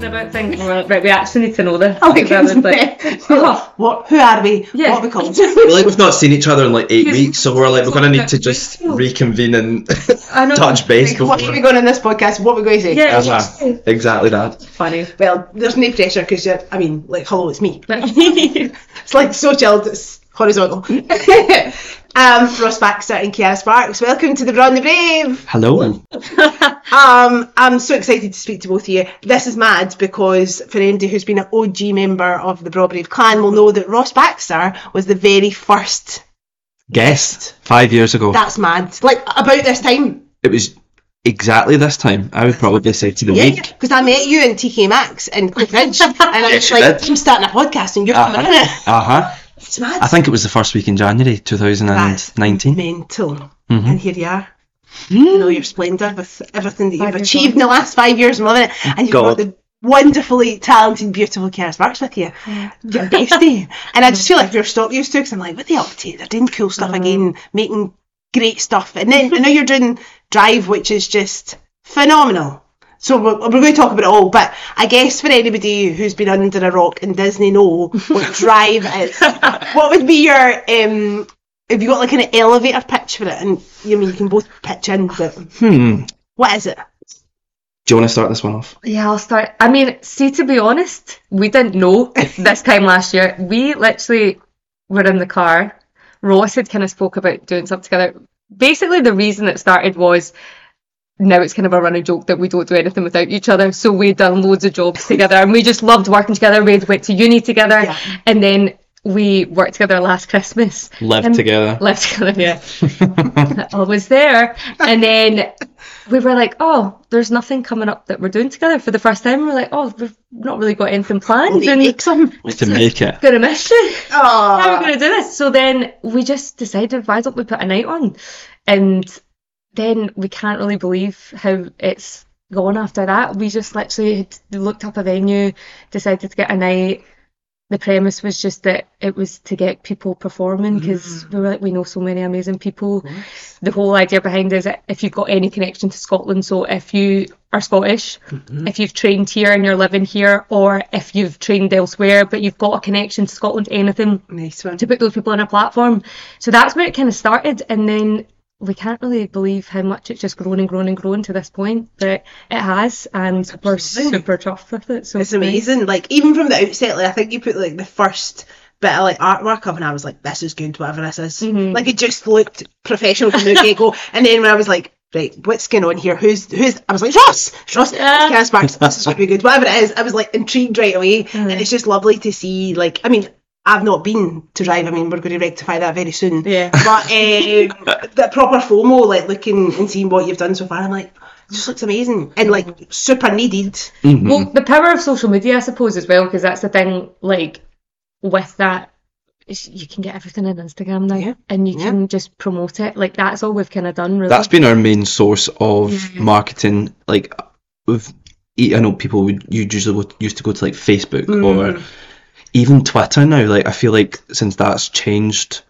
Talking about things. and we're like, right, we actually need to know this. Oh my Because like, oh, What? Who are we? Yeah. What are we called? like we've not seen each other in like eight weeks, so we're like we're gonna need to just reconvene and I know. touch base before. what are we going in this podcast? What are we going to say? Yeah, Uh-huh. Exactly that. funny. Well, there's no pressure because you're. I mean, like, hello, it's me. It's like so chilled. It's horizontal. um, Ross Baxter and Chiara Sparkes. Welcome to the Braw and the Brave. Hello. Um, I'm so excited to speak to both of you. This is mad because for anybody who's been an OG member of the Braw Brave clan will know that Ross Baxter was the very first. Guest five years ago. That's mad. Like about this time. It was exactly this time. I would probably say to the Yeah, week. because I met you in TK Maxx in Cliffridge, and I was Yes, like, did. I'm starting a podcast, and you're coming in it. Uh huh. It's mad. I think it was the first week in January 2019. mental. Mhm. And here you are. You know your splendour with everything that you've Five years achieved in the last five years. I'm loving it. And you've got the wonderfully talented, beautiful Chiara Sparkes with you. Your bestie. and I just feel like you're stopped used to because I'm like, what are they up to? They're doing cool stuff again, making great stuff. And then and know you're doing Drive, which is just phenomenal. So we're, we're going to talk about it all, but I guess for anybody who's been under a rock in doesn't know what Drive is, what would be your um? Have you got like an elevator pitch for it? And you mean you can both pitch in, but Hmm. what is it? Do you want to start this one off? Yeah, I'll start. I mean, see, to be honest, we didn't know this time last year. We literally were in the car. Ross had kind of spoke about doing something together. Basically, the reason it started was now it's kind of a running joke that we don't do anything without each other. So we'd done loads of jobs together and we just loved working together. We went to uni together Yeah. and then we worked together last Christmas. Lived And- together. Lived together, yeah. I was there. And then we were like, oh, there's nothing coming up that we're doing together for the first time. We're like, oh, we've not really got anything planned. And Make some. Like to make it. gonna miss you. How are we Oh, going to do this? So then we just decided, why don't we put a night on? And then we can't really believe how it's gone after that. We just literally had looked up a venue, decided to get a night. The premise was just that it was to get people performing because mm. we were like, we know so many amazing people. The whole idea behind is that if you've got any connection to Scotland, so if you are Scottish, mm-hmm. if you've trained here and you're living here, or if you've trained elsewhere but you've got a connection to Scotland, anything nice one. to put those people on a platform. So that's where it kind of started, and then we can't really believe how much it's just grown and grown and grown to this point, but it has, and we're super chuffed with it. So It's amazing. Like even from the outset, like I think you put like the first bit of like artwork up, and I was like, "This is good, whatever this is." Mhm. Like it just looked professional from the get go. And then when I was like, "Right, what's going on here? Who's who's?" I was like, "Ross, Ross, Yeah. Sparkes. This is going to be good, whatever it is." I was like intrigued right away, and it's just lovely to see. Like, I mean. I've not been to drive. I mean, we're going to rectify that very soon. Yeah. But um, the proper FOMO, like looking and seeing what you've done so far, I'm like, it just looks amazing and like super needed. Mhm. Well, the power of social media, I suppose, as well, because that's the thing. Like with that, you can get everything on Instagram now, Yeah. and you Yeah. can just promote it. Like that's all we've kind of done. Really. That's been our main source of Yeah. marketing. Like, with I know people would you usually go, used to go to like Facebook Mm. or even Twitter now. Like, I feel like since that's changed,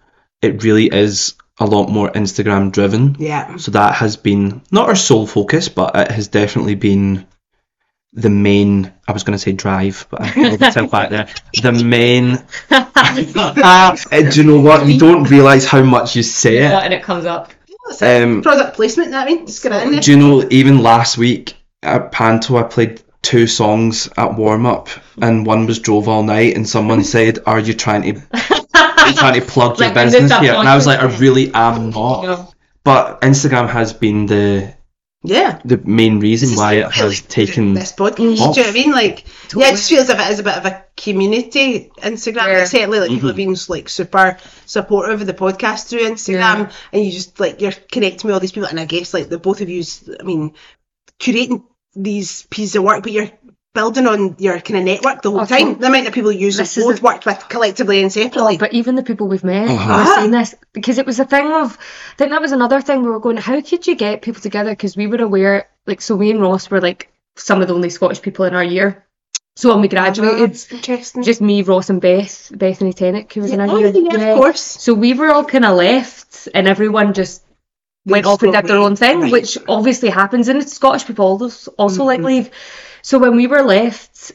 it really is a lot more Instagram driven. Yeah. So that has been not our sole focus, but it has definitely been the main. I was going to say drive, but I held myself back there. The main. Uh, do you know what? You don't realise how much you say it. and it comes up. Um, Product placement, that I mean, just get it in there. do you know? Even last week at Panto, I played two songs at warm up, and one was "Drove All Night," and someone said, "Are you trying to?" Are you trying to plug your Like, business here? And I was like, I really am not. No. But Instagram has been the Yeah. the main reason why it like has taken this podcast. Mm. Do you know what I mean? Like, yeah, it just feels as if it is a bit of a community Instagram. Yeah. Like, certainly, like people have been like super supportive of the podcast through Instagram, Yeah. and you just like you're connecting with all these people. And I guess like the both of you, I mean, curating these pieces of work, but you're building on your kind of network the whole Okay. time. The amount of people you've both a- worked with collectively and separately. But even the people we've met Uh-huh. were saying this because it was a thing of. I think that was another thing we were going. How could you get people together? Because we were aware, like, so me and Ross were like some of the only Scottish people in our year. So when we graduated, Interesting. just me, Ross, and Beth, Bethany Tennant, who was in our oh, year. yeah, of course. So we were all kind of left, and everyone just went off and did their own thing, Right. which obviously happens, and it's Scottish people also, also like Mhm. leave. So when we were left,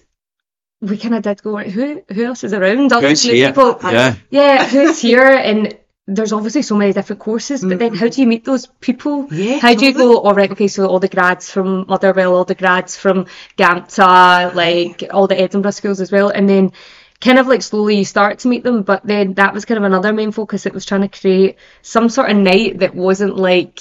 we kind of did go, who who else is around? Who's here? people- Yeah. yeah, who's here? And there's obviously so many different courses, but then how do you meet those people? Yeah, How do you go, all right, okay, so all the grads from Motherwell, all the grads from GAMTA, like all the Edinburgh schools as well, and then kind of like slowly you start to meet them, but then that was kind of another main focus. It was trying to create some sort of night that wasn't like,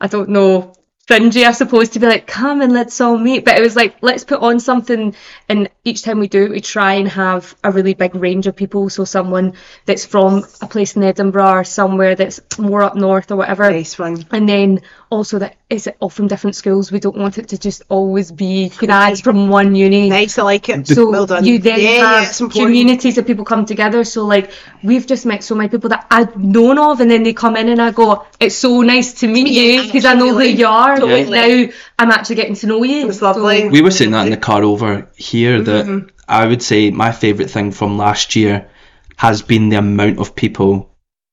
I don't know, fringy, I suppose, to be like, come and let's all meet. But it was like, let's put on something, and each time we do it, we try and have a really big range of people. So someone that's from a place in Edinburgh or somewhere that's more up north or whatever. Nice one. And then also that is it all from different schools. We don't want it to just always be grads from one uni. Nice, I like it. So well done. you then yeah, yeah, have it's important. communities of people come together. So like we've just met so many people that I've known of, and then they come in and I go, "It's so nice to meet Yeah, you because I know who you are." Totally. Now I'm actually getting to know you. It's lovely. We were saying that in the car over here that Mm-hmm. I would say my favourite thing from last year has been the amount of people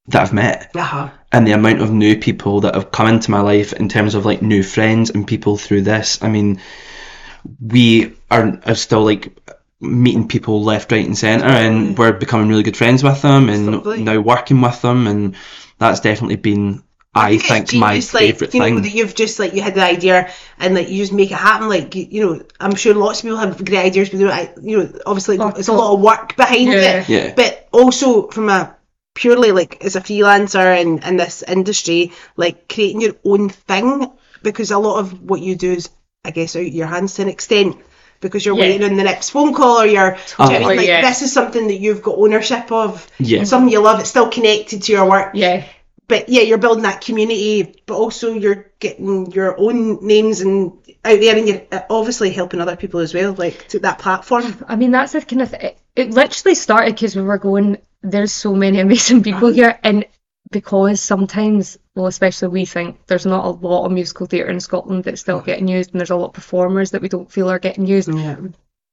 that I've met Uh-huh. And the amount of new people that have come into my life in terms of like new friends and people through this. I mean, we are, are still like meeting people left, right, and centre, and we're becoming really good friends with them, and Absolutely. now working with them, and that's definitely been, I it's think, my genius, like, favourite you know, thing. that you've just like you had the idea and like you just make it happen. Like you, you know, I'm sure lots of people have great ideas, but you know, you know, obviously it's a lot of work behind Yeah. it. Yeah. But also from a purely like as a freelancer in in this industry, like creating your own thing because a lot of what you do is, I guess, out your hands to an extent. Because you're Yeah. waiting on the next phone call, or you're, do you know what I mean? Totally, like yeah. this is something that you've got ownership of. Yeah. Something you love. It's still connected to your work Yeah. but yeah, you're building that community, but also you're getting your own names and out there, and you're uh, obviously helping other people as well, like to that platform. I mean, that's the kind of th- it, it literally started because we were going. There's so many amazing people here, and because sometimes, well, especially we think there's not a lot of musical theatre in Scotland that's still getting used, and there's a lot of performers that we don't feel are getting used. Yeah,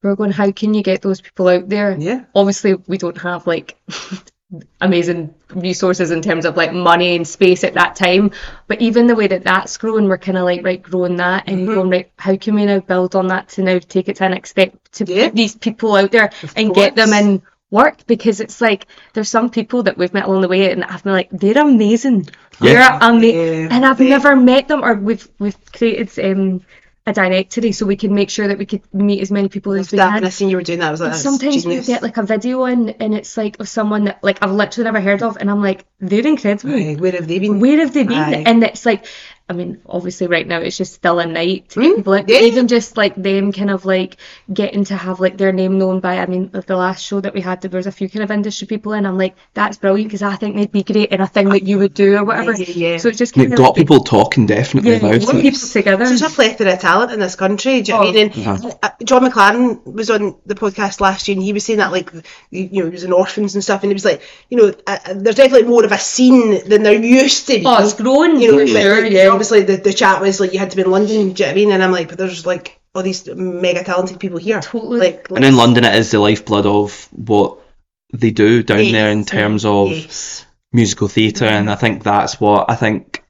We're going, how can you get those people out there? yeah, Obviously, we don't have like amazing resources in terms of like money and space at that time, but even the way that that's grown, we're kind of like right growing that and Mm-hmm. going right. How can we now build on that to now take it to the next step to Yeah. put these people out there and get them course. in work because it's like there's some people that we've met along the way and I've been like they're amazing. Yeah. They're amazing, Yeah. and I've Yeah. never met them or we've we've created um a directory so we can make sure that we could meet as many people as we that can. when I seen you were doing that, I was like, sometimes you genius. get like a video in and it's like of someone that like I've literally never heard of and I'm like they're incredible Aye, where have they been? where have they been Aye. and it's like I mean obviously right now it's just still a night Mm, people out yeah. even just like them kind of like getting to have like their name known by I mean the last show that we had there was a few kind of industry people in I'm like that's brilliant because I think they'd be great in a thing that you would do or whatever Yeah, yeah, yeah. so it's just It kind of got like, people talking definitely yeah, about getting it. people together There's a plethora of talent in this country. Do you know what I mean? And, uh, John McLaren was on the podcast last year, and he was saying that like you you know he was in orphans and stuff, and he was like, you know, uh, uh, there's definitely more of a scene than there used to be. oh it's grown you know, for sure like, yeah obviously the, the chat was like you had to be in London, do you know what I mean? And I'm like, but there's like all these mega talented people here. Totally. Like, And in London, it is the lifeblood of what they do down Yes. there in terms of yes. musical theatre, and I think that's what I think.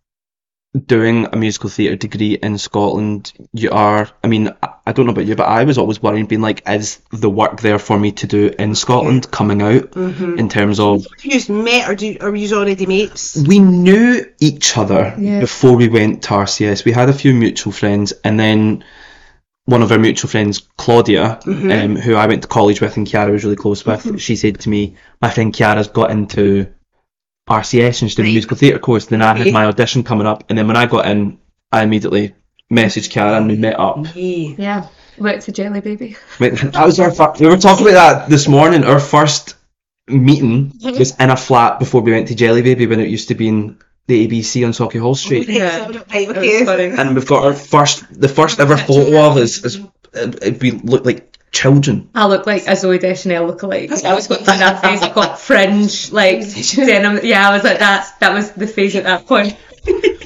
Doing a musical theatre degree in Scotland, you are. I mean, I- I don't know about you, but I was always worrying, being like, is the work there for me to do in Scotland coming out Mm-hmm. in terms of You met or do or were you already mates? we knew each other Yeah. before we went to RCS. We had a few mutual friends, and then one of our mutual friends, Claudia, um, who I went to college with and Chiara was really close with, she said to me, "My friend Chiara's got into RCS and she's doing a musical theatre course." Then I had my audition coming up, and then when I got in, I immediately messaged Chiara. and we met up. Yeah. yeah went to Jelly Baby that was our fir- we were talking about that this morning. Our first meeting mm-hmm. was in a flat before we went to Jelly Baby when it used to be in the ABC on Sauchiehall Street. Oh, yeah. so- right, okay. and we've got our first the first ever photo of us. is we look like children. I look like a Zooey Deschanel lookalike. I was going through that phase. I got fringe, like denim. Yeah, I was like that. That was the phase at that point.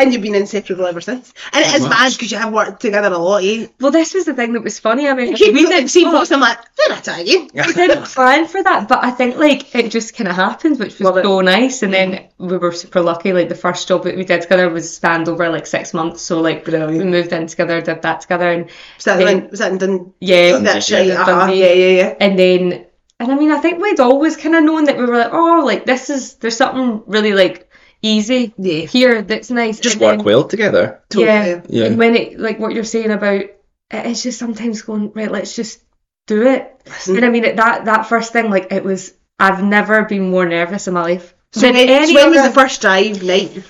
And you've been inseparable ever since. And it is mad because you have worked together a lot, eh? Well, this was the thing that was funny. I mean, Keep we we didn't see oh, posts, I'm like, they're not tagging. we didn't plan for that, but I think like it just kind of happened, which was Love it. so nice. And then we were super lucky. Like the first job that we did together was spanned over like six months. So like Brilliant. we moved in together, did that together, and Was that, Yeah. in, was that in Dun- yeah, That's yeah, right. yeah, Uh-huh. Dundee. Yeah, yeah, yeah. And then, and I mean, I think we'd always kind of known that we were like, oh, like this is there's something really like easy Yeah. here that's nice. Just And work then- well together. Yeah. Totally. Yeah. And when it like what you're saying about it's just sometimes going right, let's just do it. Listen. And I mean, it, that that first thing, like it was, I've never been more nervous in my life. So than when, any so when was the first drive night?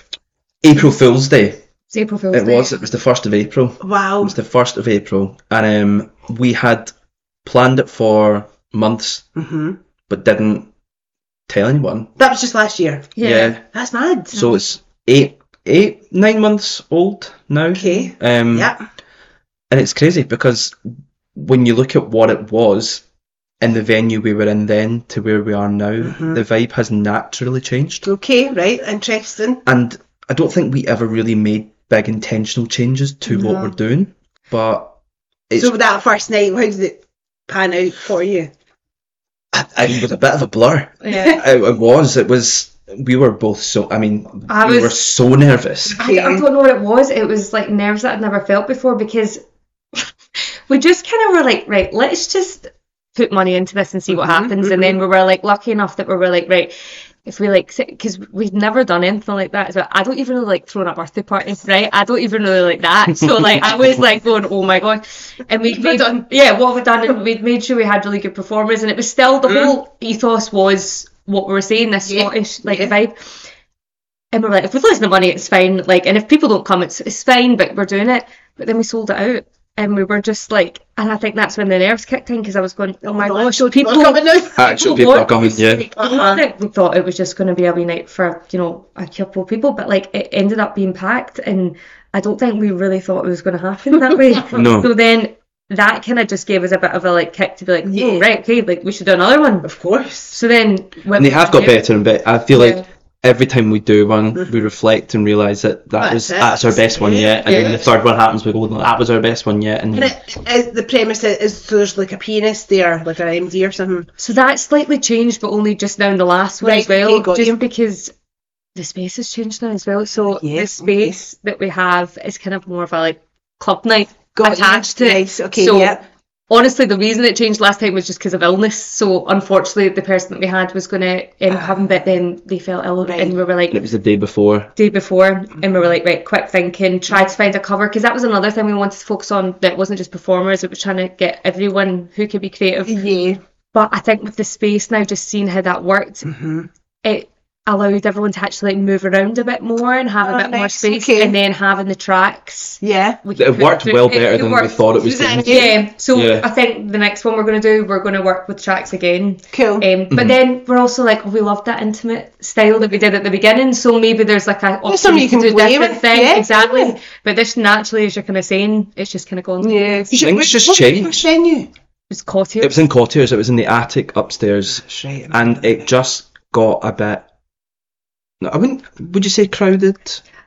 April Fool's Day. It's April Fool's It Day. was. It was the first of April. Wow. It was the first of April, and um, we had planned it for months, hmm but didn't tell anyone. That was just last year. Yeah. That's mad. So it's eight, eight, nine months old now. Okay. Um, Yeah. And it's crazy because when you look at what it was in the venue we were in then to where we are now, Mhm. the vibe has naturally changed. Okay, right. Interesting. And I don't think we ever really made big intentional changes to what we're doing. But it's, So that first night, how did it pan out for you? It was a bit of a blur. Yeah. It, it was. It was. We were both so. I mean, I we was- were so nervous. I, I don't know what it was. It was like nerves that I'd never felt before because we just kind of were like, right, let's just put money into this and see what Mhm, happens. And then we were like lucky enough that we were like, right, if we like, because we'd never done anything like that. So I don't even really like throwing a birthday party, right? I don't even really like that. So like I was like going, oh my god. And we'd made, done? yeah, what we've done, and we'd made sure we had really good performers, and it was still the mm. whole ethos was what we were saying, this Yeah, Scottish like yeah. vibe. And we're like, if we've lost the money, it's fine. Like, and if people don't come, it's it's fine. But we're doing it. But then we sold it out, and we were just like, and I think that's when the nerves kicked in because I was going, oh my God, gosh, so people, people are coming now. Actual people are coming. Yeah. Like, not uh-huh. that we thought it was just going to be a wee night for you know a couple of people, but like it ended up being packed, and I don't think we really thought it was going to happen that way. No. So then that kind of just gave us a bit of a like kick to be like, oh, Yeah. oh right, okay, like we should do another one. Of course. So then when And they have got better and better. I feel Yeah. like every time we do one, we mm-hmm. reflect and realise that that That's was it. that's our best one yet. And then the third one happens, we go, that was our best one yet. And And it, is the premise is, is so there's like a pianist there, like an MD or something. So that's slightly changed, but only just now in the last one Right, as well. okay, just you. because the space has changed now as well. So Yeah, the space that we have is kind of more of a like club night Got you. attached to it. Nice, okay, so yeah. Honestly, the reason it changed last time was just because of illness. So unfortunately, the person that we had was going to um, come, but then they fell ill, Right. and we were like it was the day before. day before, and we were like, right, quick thinking, try to find a cover because that was another thing we wanted to focus on. That wasn't just performers; it was trying to get everyone who could be creative Yeah. but I think with the space now, just seeing how that worked, Mm-hmm. it allowed everyone to actually like move around a bit more and have Oh, a bit more space, okay. and then having the tracks. Yeah. we It worked well it- better it than we thought it was Was going to. Yeah, so Yeah. I think the next one we're going to do, we're going to work with tracks again. Cool. Um, Mm-hmm. but then we're also like, oh, we love that intimate style that we did at the beginning. So maybe there's like a There's option you to can do play different with, thing. yeah, exactly. yeah. But this naturally, as you're kind of saying, it's just kind of gone. Yeah. Things just What's the changed. first venue? It's Cottier. It was in Cottiers, it was in the attic upstairs. That's right. And it just got a bit. No, I wouldn't. Would you say crowded?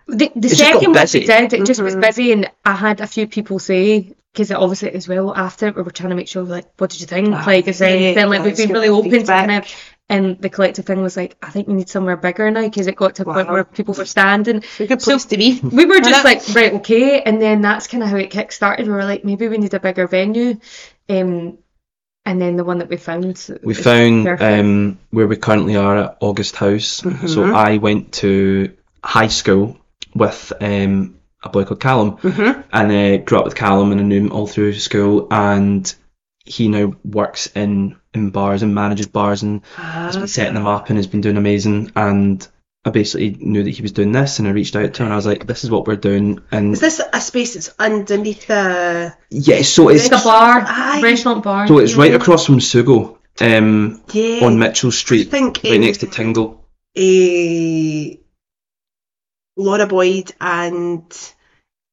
The, the It's just got second one we did, it just was Mhm. busy, and I had a few people say because obviously as well after we were trying to make sure like, what did you think? Ah, like, is there yeah, anything like we've been really open to kind of, and the collective thing was like, I think we need somewhere bigger now because it got to a point where people were standing. It's a good So- place to be. We were just like, right, okay, and then that's kind of how it kick started. We were like, maybe we need a bigger venue, um, and then the one that we found. We found um, where we currently are at August House. So Mhm. I went to high school with um, a boy called Callum, Mm-hmm. and uh, grew up with Callum and I knew him all through school. And he now works in, in bars and manages bars and has been setting them up and has been doing amazing. And I basically knew that he was doing this, and I reached out to him and I was like, "This is what we're doing." And Is this a space that's underneath the? yeah, so it's It's a bar, Aye. restaurant bar. so it's right across from Sugo, um, Yeah. on Mitchell Street, I think right um, next to Tingle. Laura Boyd and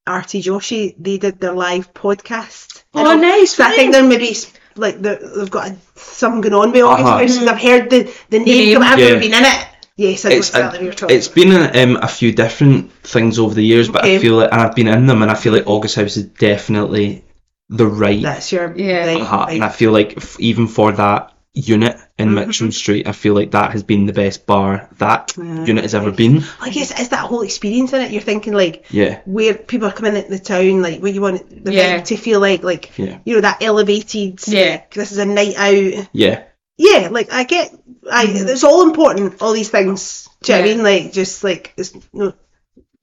Artie Joshi, they did their live podcast. Oh, And nice, So I think they're maybe like they're, they've got a, something going on with August Uh-huh. Houses. I've heard the, the name, name. but I've Yeah. been in it. Yes, I know It's exactly what you're a, talking it's been in, um, a few different things over the years, but Okay. I feel like and I've been in them, and I feel like August House is definitely the right That's your Yeah. right, Uh-huh, right. and I feel like f- even for that unit in Mhm. Mitchell Street, I feel like that has been the best bar that Yeah. unit has ever been. I guess it's that whole experience in it. You're thinking like Yeah, where people are coming into the town, like where you want the Yeah. vibe to feel like, like Yeah. you know that elevated. Yeah. like, this is a night out. yeah, Yeah, like I get, I it's all important. All these things. Do you know what I mean? Like just like it's no.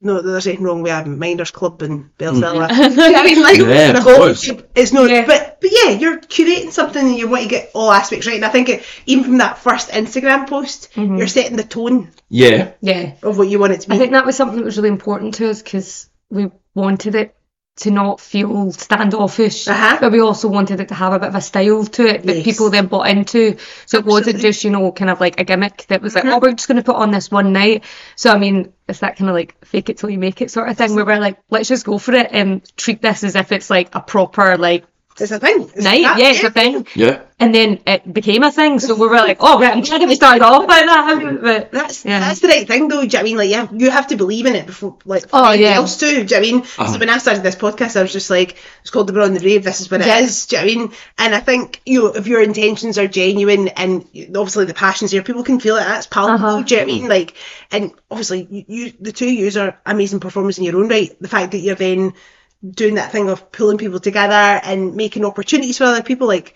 No, there's anything wrong with a Minders Club and Bellzilla. Mm. Do you know what I mean? Like, Yeah, of course. It's no, Yeah. but but yeah, you're curating something and you want to get all aspects right. And I think it, even from that first Instagram post, Mhm. you're setting the tone yeah, yeah. of what you want it to be. I think that was something that was really important to us because we wanted it to not feel standoffish, Uh-huh. but we also wanted it to have a bit of a style to it that Yes. people then bought into. So it wasn't just, you know, kind of like a gimmick that was like, Mhm. oh, we're just going to put on this one night. So, I mean, it's that kind of like fake it till you make it sort of thing where we're like, let's just go for it and treat this as if it's like a proper like it's a thing. It's night. that, yeah, it's a thing. yeah. And then it became a thing. So we were like, oh, right, I'm glad that we started off like that. But That's Yeah. that's the right thing though. Do you know what I mean? Like yeah, you have to believe in it before like Oh, everybody yeah. else too. Do you know what I mean? Uh-huh. So when I started this podcast, I was just like, it's called the Braw and the Brave. This is what it Yeah. is. Do you know what I mean? And I think you know if your intentions are genuine and obviously the passion's there, people can feel it. That's palpable. Uh-huh. Do you know what I mean? Like, and obviously you, you the two of yous are amazing performers in your own right. The fact that you're then doing that thing of pulling people together and making opportunities for other people, like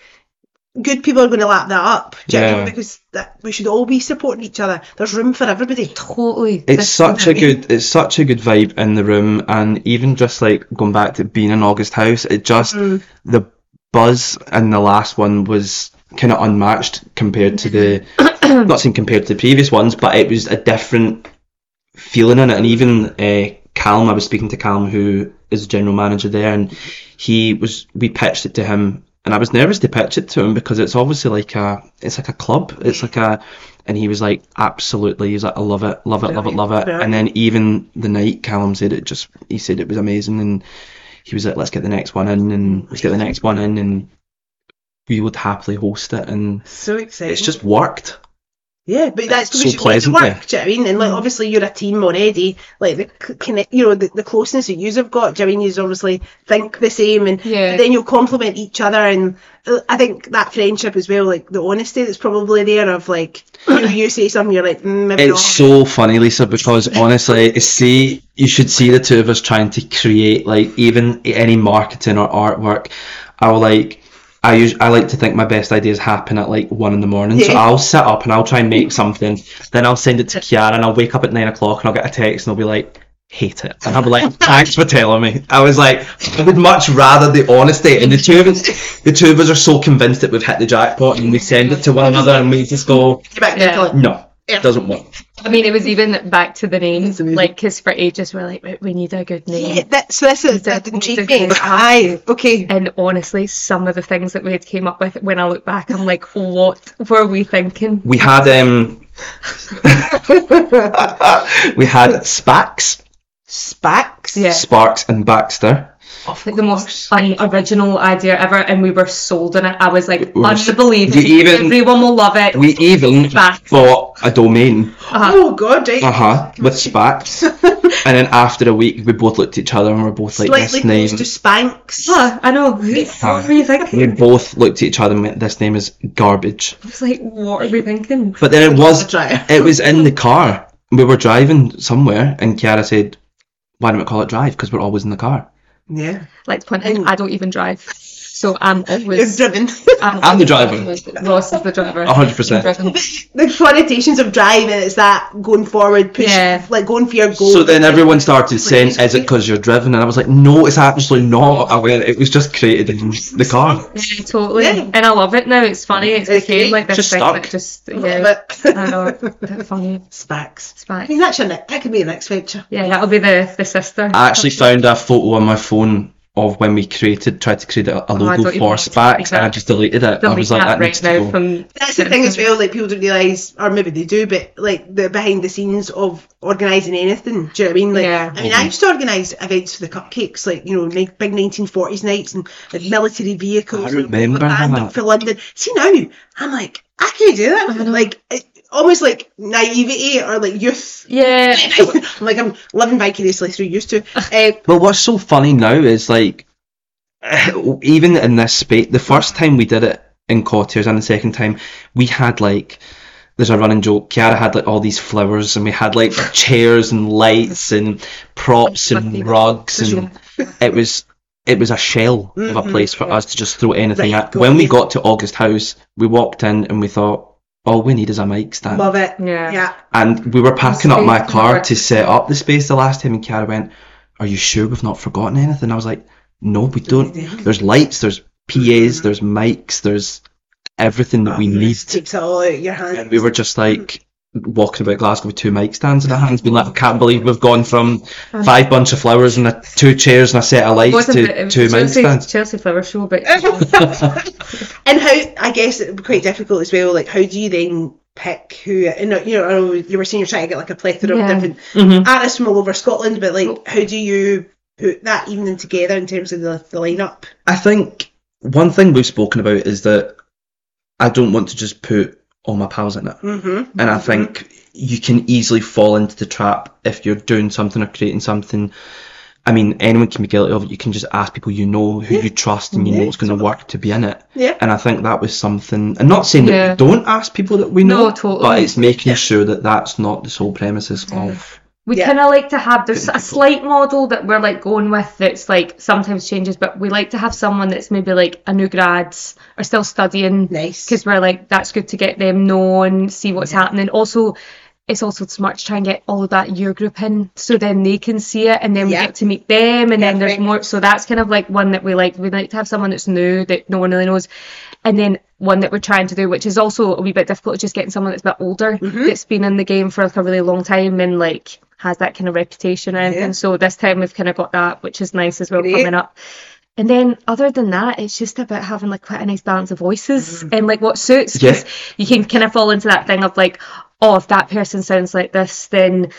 good people are going to lap that up. Do you know what I mean? Yeah. Because that, we should all be supporting each other. There's room for everybody. totally. It's this- such a good, it's such a good vibe in the room, and even just like going back to being in August House, it just Mm. the buzz in the last one was kind of unmatched compared to the, not saying compared to the previous ones, but it was a different feeling in it, and even uh, Callum, I was speaking to Callum, who is general manager there, and he was, we pitched it to him, and I was nervous to pitch it to him because it's obviously like a, it's like a club, it's like a, and he was like, absolutely, he's like, I love it, love it, love it, love it, and then even the night, Callum said it just, he said it was amazing, and he was like, let's get the next one in, and let's get the next one in, and we would happily host it, and So exciting. it's just worked. Yeah, but that's so we should make it pleasant, work. yeah. Do you know what I mean? And like obviously you're a team already. Like the c- connect, you know, the, the closeness that yous have got. Do you know I mean? Yous obviously think the same, and Yeah. then you'll complement each other. And uh, I think that friendship as well, like the honesty that's probably there of like you, know, you say something, you're like, mm, maybe It's not. so funny, Lisa, because honestly, see, you should see the two of us trying to create like even any marketing or artwork. I will like. I us- I like to think my best ideas happen at like one in the morning. So I'll sit up and I'll try and make something. Then I'll send it to Chiara and I'll wake up at nine o'clock and I'll get a text and I'll be like, hate it. And I'll be like, thanks for telling me. I was like, I would much rather the honesty. And the two of us, the two of us are so convinced that we've hit the jackpot and we send it to one another and we just go, back Yeah. no, Yeah. It doesn't work. I mean, it was even back to the names, like, because for ages we're like, "We- we need a good name. Yeah, that, so this is that It's a- intrigued it's a me. good- Aye, okay. And honestly, some of the things that we had came up with, when I look back, I'm like, what were we thinking? We had um we had Spax, Spax. Yeah. Sparkes and Baxter. Like the most unoriginal idea ever, and we were sold on it. I was like, was- unbelievable. you even- Everyone will love it. We even Spax. bought a domain, Uh-huh. Oh god, right. uh huh, with Spax. and then after a week, we both looked at each other and we're both like, Slightly this name. close to Spanx. Ah, I know. What were you thinking? We both looked at each other and went, this name is garbage. I was like, what are we thinking? But then it was, it was in the car. We were driving somewhere, and Chiara said, "Why don't we call it Drive? Because we're always in the car." Yeah. Like to point out, I don't even drive, so I'm You're always. driven. I'm the driver. Ross is the driver. A hundred percent. The connotations of driving is that going forward, push, Yeah. like going for your goal. So then everyone started saying, "Is it because you're driven?" And I was like, "No, it's actually not." I went, it was just created in the car. Yeah, totally. Yeah. And I love it now. It's funny. It's It's became like this Just thing stuck. that just yeah. it. I know. It's funny. Spax. I Spike. mean, that's your that could be the next venture. Yeah, that'll be the the sister. I actually found a photo on my phone of when we created, tried to create a, a Oh, logo don't for want to and I just deleted it. I Delete was like, that that needs right to now go. from That's the thing as well, like people don't realise, or maybe they do, but like the behind the scenes of organising anything. Do you know what I mean? Like, Yeah. I mean, I used to organise events for the cupcakes, like you know, ni- big 1940s nights and like military vehicles. I and remember that. for London. See now, I'm like, I can't do that. Like, it, almost like naivety or like youth. yeah. I'm like, I'm living vicariously through used to. Uh, But what's so funny now is like, even in this space, the first time we did it in Cottiers and the second time, we had like, there's a running joke. Chiara had like all these flowers, and we had like chairs and lights and props and rugs, and it was it was a shell of a place for us to just throw anything Right, at. When we got to August House, we walked in and we thought, all we need is a mic stand. love it. Yeah. Yeah. And we were packing up my car to set up the space the last time, and Chiara went, "Are you sure we've not forgotten anything?" I was like, "No, we don't. There's lights, there's PAs, mm-hmm. there's mics, there's everything that we need." Takes it all out your hands. And we were just like walking about Glasgow with two mic stands in our hands, being like, "I can't believe we've gone from five bunch of flowers and a, two chairs and a set of lights Wasn't it? It to was two mic Chelsea, stands." Chelsea Flower Show, but And how I guess it would be quite difficult as well. Like, how do you then pick who? And you know, I know you were saying you're trying to get like a plethora Yeah. of different Mhm. artists from all over Scotland, but like, how do you put that evening together in terms of the, the lineup? I think one thing we've spoken about is that I don't want to just put all my pals in it. Mm-hmm. And I think you can easily fall into the trap if you're doing something or creating something. I mean, anyone can be guilty of it. You can just ask people you know, who you trust, and you know it's going to work to be in it. Yeah. And I think that was something. And not saying that we don't ask people that we know, No, totally. but it's making sure that that's not the sole premises of. We Yeah. kind of like to have there's a slight model that we're like going with that's like sometimes changes, but we like to have someone that's maybe like a new grads or still studying Nice. because we're like that's good to get them known, see what's happening. Also, it's also smart to try and get all of that year group in so then they can see it and then we Yeah. get to meet them and then there's more. So that's kind of like one that we like. We like to have someone that's new that no one really knows. And then one that we're trying to do, which is also a wee bit difficult, is just getting someone that's a bit older, Mm-hmm. that's been in the game for like a really long time and like has that kind of reputation and Yeah. everything. So this time we've kind of got that, which is nice as well Great. coming up. And then other than that, it's just about having like quite a nice balance of voices Mm-hmm. and like what suits. 'cause You can kind of fall into that thing of like, oh, if that person sounds like this, then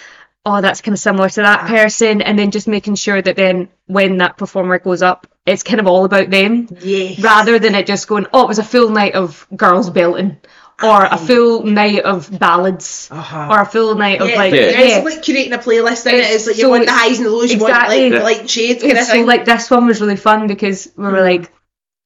oh, that's kind of similar to that person. And then just making sure that then when that performer goes up, it's kind of all about them Yes. rather than it just going, oh, it was a full night of girls belting. Or a full night of ballads, Uh-huh. or a full night of Yeah, like, yeah. yeah, It's like curating a playlist in it. It's It's like you so- want the highs and the lows, you want like light and shades kind of so thing. like this one was really fun because we were like,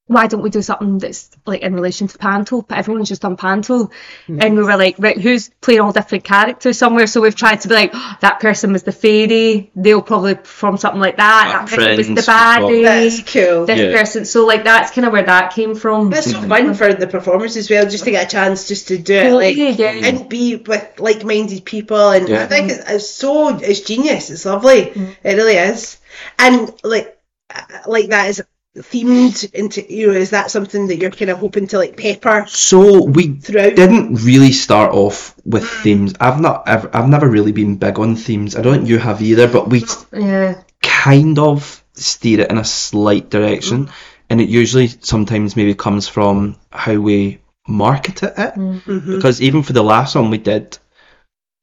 why don't we do something that's like in relation to Panto? But everyone's just on Panto, and we were like, right, who's playing all different characters somewhere? So we've tried to be like, "Oh, that person was the fairy. They'll probably perform something like that. Our that person was the friends, we've baddie. That's cool. This Yeah. person. So like that's kind of where that came from. That's so fun for the performers as well, just to get a chance just to do it like Totally, yeah. and be with like-minded people. And I think it's, it's so it's genius. It's lovely. It really is. And like uh, like that is themed into you know is that something that you're kind of hoping to like pepper So we throughout? didn't really start off with mm. themes. I've not, I've, I've never really been big on themes. I don't think you have either, but we Yeah. kind of steer it in a slight direction, mm. and it usually sometimes maybe comes from how we market it. Mm. Mm-hmm. Because even for the last one we did,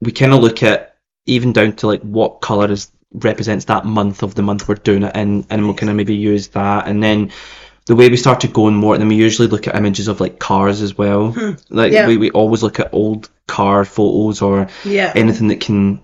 we kind of look at even down to like what color is represents that month of the month we're doing it in, and we'll kind of maybe use that, and then. The way we started going more, and then we usually look at images of like cars as well. Like Hmm. Yeah. we, we always look at old car photos or Yeah. anything that can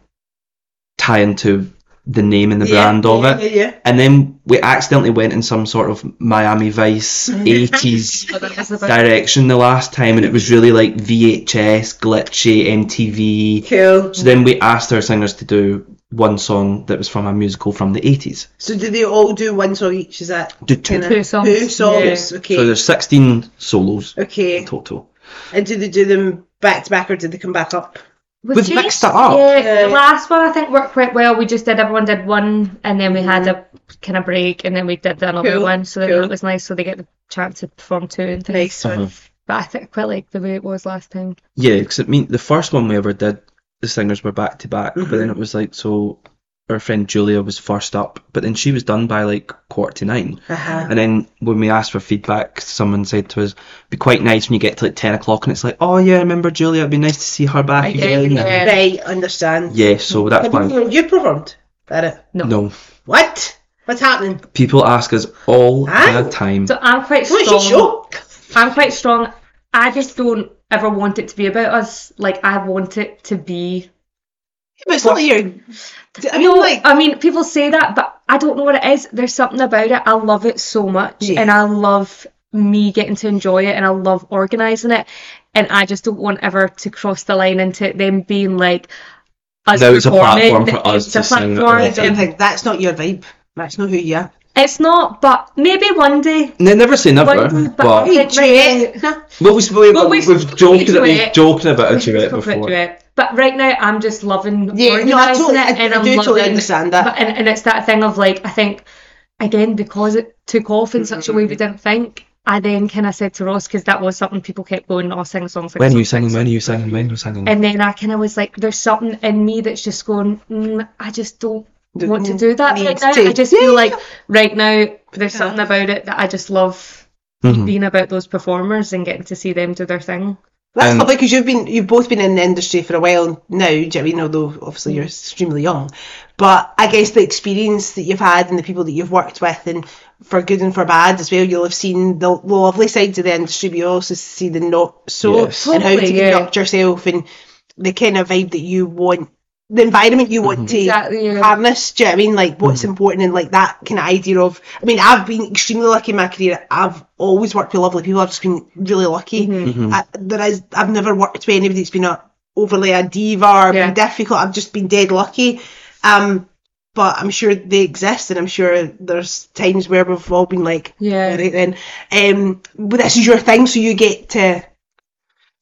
tie into the name and the Yeah, brand of it. Yeah, yeah. And then we accidentally went in some sort of Miami Vice 80s direction the last time, and it was really like VHS, glitchy, MTV. Cool. So then we asked our singers to do one song that was from a musical from the 80s. So do they all do one song each? Is that Do two. kinda- Two songs. Two songs. Okay. So there's 16 solos okay. total. And do they do them back to back or did they come back up? We We've mixed it up. Yeah, Yeah. the last one I think worked quite well. We just did everyone did one, and then we had a kind of break, and then we did another Cool, one. So then cool. it was nice. So they get the chance to perform two and things. Nice one. Uh-huh. But I think I quite like the way it was last time. Yeah, because I mean, the first one we ever did, the singers were back to back, but then it was like, so our friend Julia was first up, but then she was done by like quarter to 9 Uh-huh. And then when we asked for feedback, someone said to us, "Be quite nice when you get to like ten o'clock, and it's like, oh yeah, I remember Julia. It'd be nice to see her back I again." you, yeah. Right, understand. Yeah, so that's Have why. you, you performed at it? No. No, What? What's happening? people ask us all Huh? the time. So I'm quite What's strong. your show? I'm quite strong. I just don't ever want it to be about us. Like I want it to be. But it's not like you're. I mean, no, like. I mean, people say that, but I don't know what it is. There's something about it. I love it so much, Yeah. and I love me getting to enjoy it, and I love organising it, and I just don't want ever to cross the line into them being like. Us No, it's a performing, platform for us it's to sing I don't think that's not your vibe. That's not who you are. It's not, but maybe one day. Ne- never say never, One day, but Hey, duet. well, we, we, Well, we've, we- we've joked we that we've duet. joking about a We should duet talk about before. duet. But right now, I'm just loving Yeah, no, I organising totally, I, it, and I I'm do totally understand that. But and, and it's that thing of like I think again because it took off in such a way we didn't think. I then kind of said to Ross because that was something people kept going, "Oh, sing songs." Sing When are you singing? When are songs." you singing? When are you singing? And then I kind of was like, "There's something in me that's just going. Mm, I just don't Don't want to do that right now. to. I just Yeah, feel like yeah. right now there's something about it that I just love Mhm. being about those performers and getting to see them do their thing. That's Um, lovely because you've been you've both been in the industry for a while now, do you know what Although obviously you're extremely young. But I guess the experience that you've had and the people that you've worked with and for good and for bad as well, you'll have seen the, the lovely sides of the industry, but you also see the not so Yes. and how to Totally, yeah. conduct yourself and the kind of vibe that you want the environment you want to Exactly, yeah. harness, do you know what I mean? Like what's important and like that kind of idea of I mean, I've been extremely lucky in my career. I've always worked with lovely people. I've just been really lucky. Mm-hmm. I, there is I've never worked with anybody that's been a, overly a diva or Yeah. been difficult. I've just been dead lucky. Um, but I'm sure they exist, and I'm sure there's times where we've all been like, Yeah. right then, um, but this is your thing, so you get to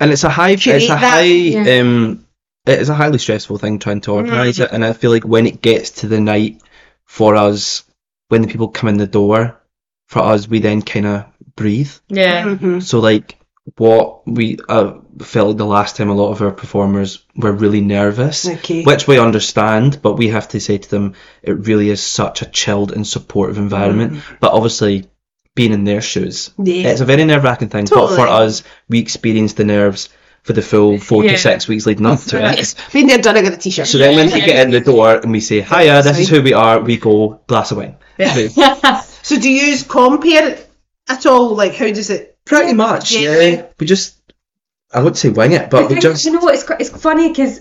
and it's a high Curate it's a that, high yeah. um it's a highly stressful thing trying to organise Mm-hmm. it and I feel like when it gets to the night for us when the people come in the door for us we then kind of breathe Yeah. Mhm. so like what we uh, felt like the last time a lot of our performers were really nervous Okay. which we understand but we have to say to them it really is such a chilled and supportive environment but obviously being in their shoes Mm-hmm. Yeah. it's a very nerve-wracking thing but for us we experienced the nerves for the full four Yeah. to six weeks leading up to it Been there, done. I got a t-shirt. so then when we get in the door and we say hiya this is who we are we go glass of wine So do you use compere at all? Like, how does it? pretty much Yeah. yeah we just I wouldn't say wing it but we just you know what? It's it's funny because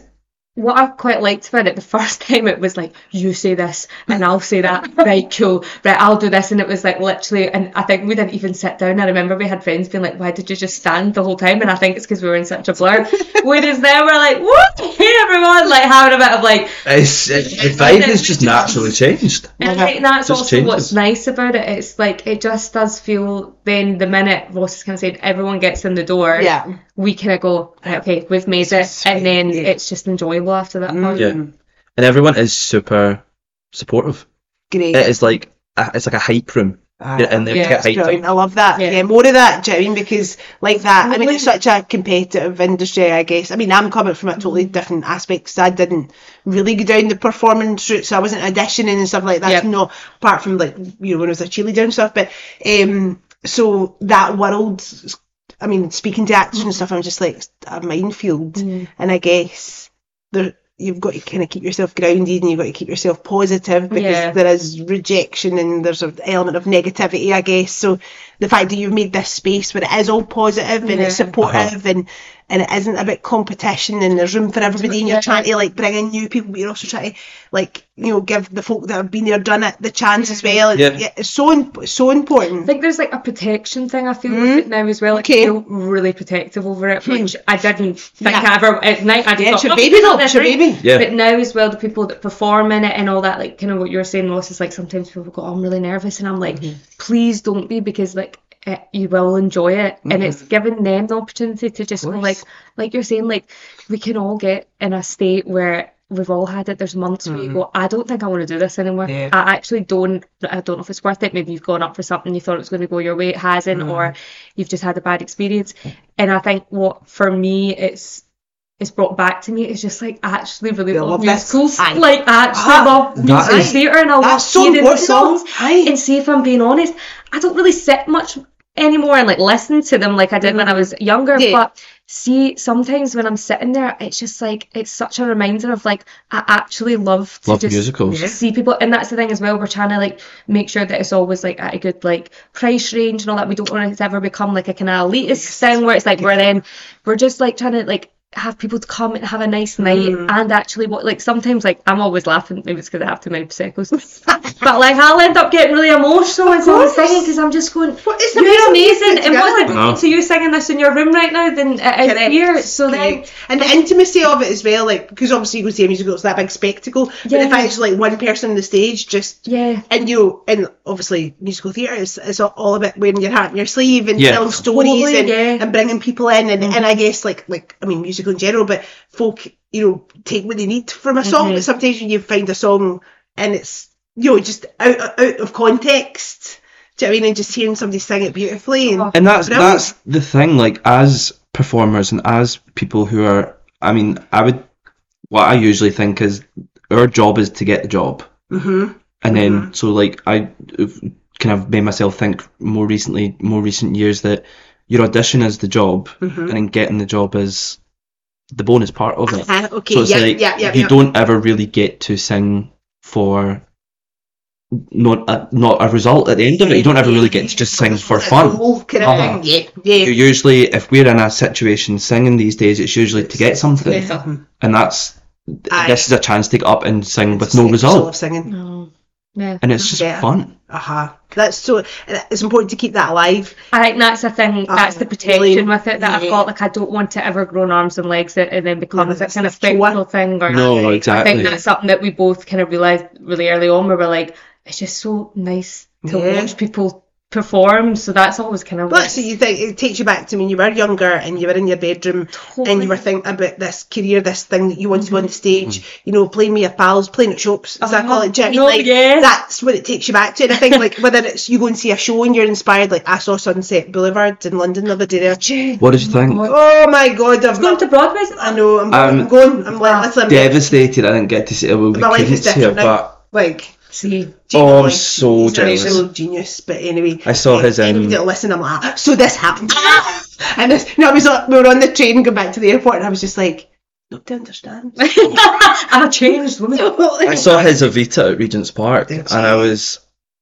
what I quite liked about it the first time it was like you say this and I'll say that. right, cool. Right, I'll do this, and it was like literally. And I think we didn't even sit down. I remember we had friends being like, "Why did you just stand the whole time?" And I think it's because we were in such a blur. Whereas now we're like, "What? Hey, everyone!" Like having a bit of like. it's, it, the vibe has just naturally changed And I think that's Just also what's nice about it. It's like it just does feel. Then the minute Ross is kind of saying everyone gets in the door, Yeah. We kind of go, right, okay, we've made it, Sweet, and then yeah. it's just enjoyable after that point. yeah and everyone is super supportive Great. it is like a, it's like a hype room and they Yeah, get hyped Brilliant. up I love that. Yeah. Yeah. more of that. Do you know what I mean? Because like that, I mean, it's such a competitive industry. I guess. I mean, I'm coming from a totally different aspect. 'cause I didn't really go down the performance route, so I wasn't auditioning and stuff like that. Yep. No, apart from like you know when I was a cheerleader and stuff. But um, so that world. I mean, speaking to actors and stuff, I'm just like it's a minefield, mm. and I guess there. You've got to kind of keep yourself grounded and you've got to keep yourself positive because Yeah. there is rejection and there's an element of negativity, I guess. So the fact that you've made this space where it is all positive and it's Yeah. supportive uh-huh. and and it isn't about competition and there's room for everybody and you're trying to like bring in new people but you're also trying to like you know give the folk that have been there done it the chance as well and Yeah. yeah, it's so imp- so important I think there's like a protection thing I feel with it now as well. Like, Mm-hmm. Okay. I feel really protective over it, which I didn't think Yeah. I ever at night. I just yeah thought, it's your "Oh, baby though it's your baby yeah But now as well, the people that perform in it and all that, like kind of what you were saying, Ross, is like sometimes people go, oh, "I'm really nervous," and I'm like, Mm-hmm. "Please don't be," because like it, you will enjoy it, and it's Mm-hmm. giving them the opportunity to just go like, like you're saying, like we can all get in a state where we've all had it. There's months where you go, I don't think I want to do this anymore. Mm-hmm. Yeah. I actually don't. I don't know if it's worth it. Maybe you've gone up for something you thought it was going to go your way, it hasn't, Mm-hmm. or you've just had a bad experience. And I think what for me, it's is brought back to me It's just like actually really love, love musicals. Aye. Like actually Ah, love musical theatre and I love so hearing the songs. Aye. And see if I'm being honest, I don't really sit much anymore and like listen to them like I did when I mm-hmm. was younger. Yeah. But see, sometimes when I'm sitting there, it's just like it's such a reminder of like I actually love to Love just musicals. Yeah. see people and that's the thing as well we're trying to like make sure that it's always like at a good like price range and all that we don't want it to ever become like a kind of elitist thing where it's like we're then we're just like trying to like have people to come and have a nice night Mm. and actually what like sometimes like I'm always laughing maybe it's because I have too many prosecco's but like I'll end up getting really emotional when someone's course. singing because I'm just going What is the you're amazing and what's the together? No. to you singing this in your room right now than it is Correct. here so then and the intimacy of it as well, like because obviously you go see a musical, it's that big spectacle. But Yeah. the fact it's like one person on the stage, just yeah and you know, and obviously musical theatre is, is all about wearing your heart in your sleeve and Yeah. telling stories Totally, and, yeah. And bringing people in and, and I guess like like I mean musical in general, but folk you know take what they need from a song. Mhm. But sometimes when you find a song and it's you know just out out of context. Do you know what I mean? And just hearing somebody sing it beautifully and Oh. And that's Brilliant. that's the thing. Like as performers and as people who are, I mean, I would. What I usually think is our job is to get the job, hmm and then so like I kind of made myself think more recently, more recent years that your audition is the job, Mhm. and then getting the job is the bonus part of it. Uh, okay, So it's yeah, like yeah, yeah, you yeah. don't ever really get to sing for not a, not a result at the end of it. You don't ever really get to just sing for fun. kind of Uh-huh. thing. Yeah, yeah. You usually, if we're in a situation singing these days, it's usually to get something, Mhm. and that's Aye. this is a chance to get up and sing with no like the soul result, of singing. no yeah and it's just Yeah. fun. Uh-huh. That's so. It's important to keep that alive. I think that's the thing. That's the protection really? with it that I've got. Like I don't want to ever grow arms and legs and, and then become No, this kind of it's spectral thing. Or No, I think that's something that we both kind of realised really early on. Where we're like, it's just so nice to Yeah. watch people perform. So that's always kind of But that's what you think. It takes you back to when you were younger and you were in your bedroom and you were thinking about this career, this thing that you wanted to go on the stage. Mm. You know, playing with your pals, playing at shops. as that Uh-huh. call it? Do No, what I mean? Like, yeah. That's what it takes you back to. And I think like whether it's you go and see a show and you're inspired, like I saw Sunset Boulevard in London the other day. There. What did you think? Oh my god! I've going to Broadway. isn't I know. I'm, Um, I'm going. I'm like, I'm Devastated. I didn't get to see it. Well, we My life couldn't is see it, different now. but like. See, Oh, I'm like, so he's an jealous. absolute genius. But anyway, I saw his, um, Anybody that listen, I'm like, "Ah, so this happened. and this, no, I was like, we were on the train going back to the airport, and I was just like, nobody understands. I'm a changed woman. I saw his Evita at Regent's Park, and I was,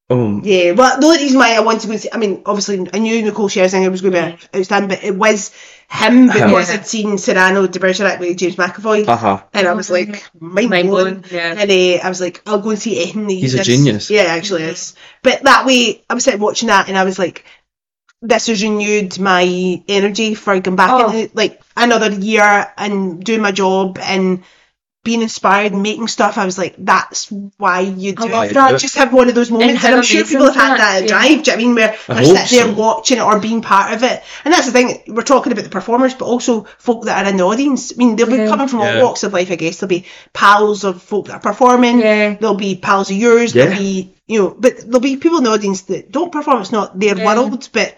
oh, Yeah, well, the only reason why I wanted to go and see, I mean, obviously, I knew Nicole Scherzinger was going to be outstanding, but it was him because Yeah. I'd seen Cyrano de Bergerac with James McAvoy, uh huh. and I was like, mind, Mind blown. blown, yeah. And uh, I was like, I'll go and see anything. that he He's a does. genius. Yeah, actually is. But that way, I was sitting watching that, and I was like, this has renewed my energy for going back Oh. into like another year and doing my job and being inspired and making stuff. I was like, that's why you do I love it. that. Just have one of those moments, how and I'm sure people have had that, that at yeah. Drive. Do you know I mean where I they're hope sitting there watching it or being part of it? And that's the thing. We're talking about the performers, but also folk that are in the audience. I mean, they'll be Yeah. coming from Yeah. all walks of life. I guess there'll be pals of folk that are performing. Yeah. There'll be pals of yours. Yeah. There'll be you know, but there'll be people in the audience that don't perform. It's not their Yeah. world, but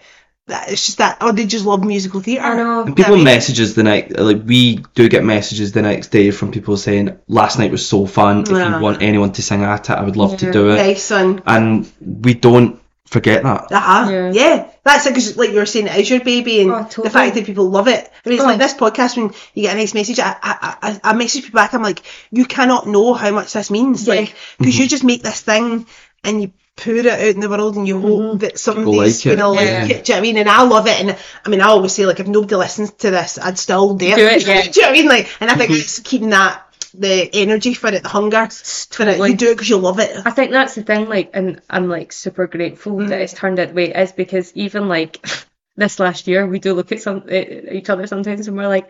that, it's just that, or they just love musical theatre. I know. And people That- messages the night, like we do get messages the next day from people saying, "Last night was so fun. If Yeah. you want anyone to sing at it, I would love to do it." Nice son. And we don't forget that. Uh-huh. Yeah. Yeah. That's it, because like you were saying, it is your baby, and Oh, totally. the fact that people love it. I mean, it's Oh. like this podcast when you get a nice message. I, I, I, I message people back. I'm like, you cannot know how much this means, Yeah. like, because you just make this thing and you put it out in the world and you hope that somebody's like it. gonna like Yeah. it. Do you know what I mean? And I love it. And I mean, I always say like, if nobody listens to this, I'd still do it. Do it, yeah. do you know what I mean? Like, and I think it's keeping that the energy for it, the hunger for it. Totally. You do it because you love it. I think that's the thing, like, and I'm like super grateful Mm. that it's turned out the way it is because even like this last year, we do look at some at each other sometimes and we're like,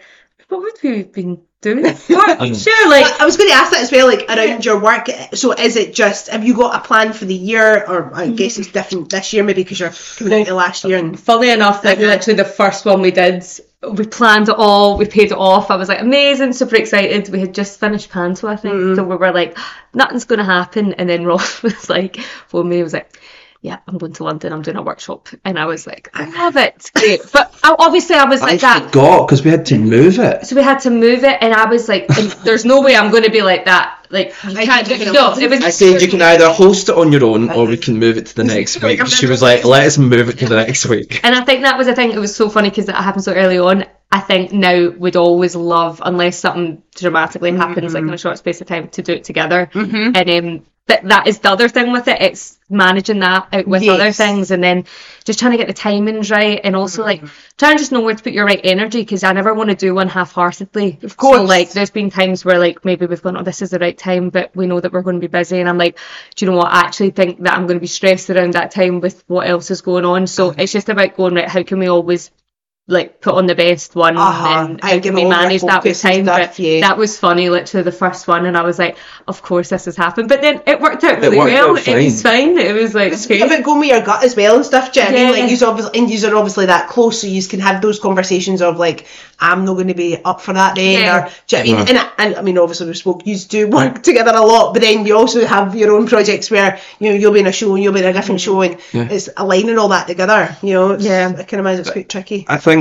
what would we have been doing it for? sure, like, I was going to ask that as well, like around your work. So, is it just have you got a plan for the year, or I guess it's different this year, maybe because you're coming out of last year and Funnily enough, like Okay. literally the first one we did, we planned it all, we paid it off. I was like amazing, super excited. We had just finished Panto, I think, Mm-hmm. so we were like, nothing's gonna happen. And then Ross was like, phoned me, he was like, yeah, I'm going to London. I'm doing a workshop, and I was like, I love it, great. But oh, obviously, I was I like that. forgot because we had to move it. So we had to move it, and I was like, there's no way I'm going to be like that. Like you I can't do it. it No, it was. I said you can either host it on your own or we can move it to the next week. She was like, let us move it to the next week. And I think that was the thing. It was so funny because that happened so early on. I think now we'd always love, unless something dramatically happens, like in mm-hmm. a short space of time, to do it together. Mm-hmm. And um, but that is the other thing with it. It's managing that out with other things, and then just trying to get the timings right, and also like mm-hmm. trying to just know where to put your right energy. Because I never want to do one half-heartedly. Of course. So like, there's been times where like maybe we've gone, oh, this is the right time, but we know that we're going to be busy, and I'm like, do you know what? I actually think that I'm going to be stressed around that time with what else is going on. So it's just about going right. How can we always like put on the best one Uh-huh. and I how give can we all your manage that with time stuff, but yeah. that was funny literally the first one and I was like of course this has happened but then it worked out It really worked well out it was fine it was like It's okay. about going with your gut as well and stuff. Do you know I mean? Yeah. Like, you's obviously, and you're obviously that close, so you can have those conversations of like, I'm not going to be up for that then, Yeah. or do you know what I mean? And, I- and I mean, obviously we spoke, you do work together a lot, but then you also have your own projects where you know you'll be in a show and you'll be in a different show, and Yeah. it's aligning all that together. You know, Yeah. I can imagine it's quite tricky. I think